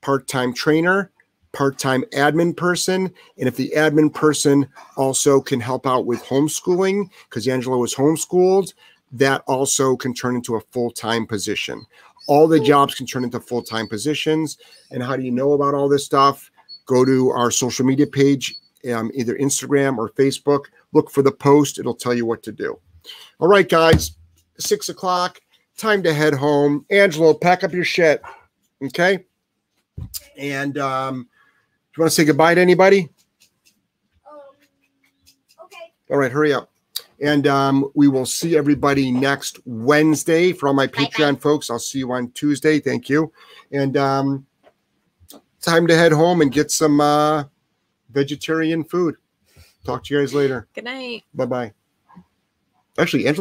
part-time trainer, part-time admin person, and if the admin person also can help out with homeschooling, because Angelo was homeschooled, that also can turn into a full-time position. All the jobs can turn into full-time positions. And how do you know about all this stuff? Go to our social media page, um, either Instagram or Facebook. Look for the post. It'll tell you what to do. All right, guys, six o'clock. Time to head home. Angelo, pack up your shit. Okay. And um, you want to say goodbye to anybody? Um, okay. All right, hurry up. And um, we will see everybody next Wednesday. For all my Bye-bye. Patreon folks, I'll see you on Tuesday. Thank you. And um, time to head home and get some uh, vegetarian food. Talk to you guys later. Good night. Bye bye. Actually, Angelo's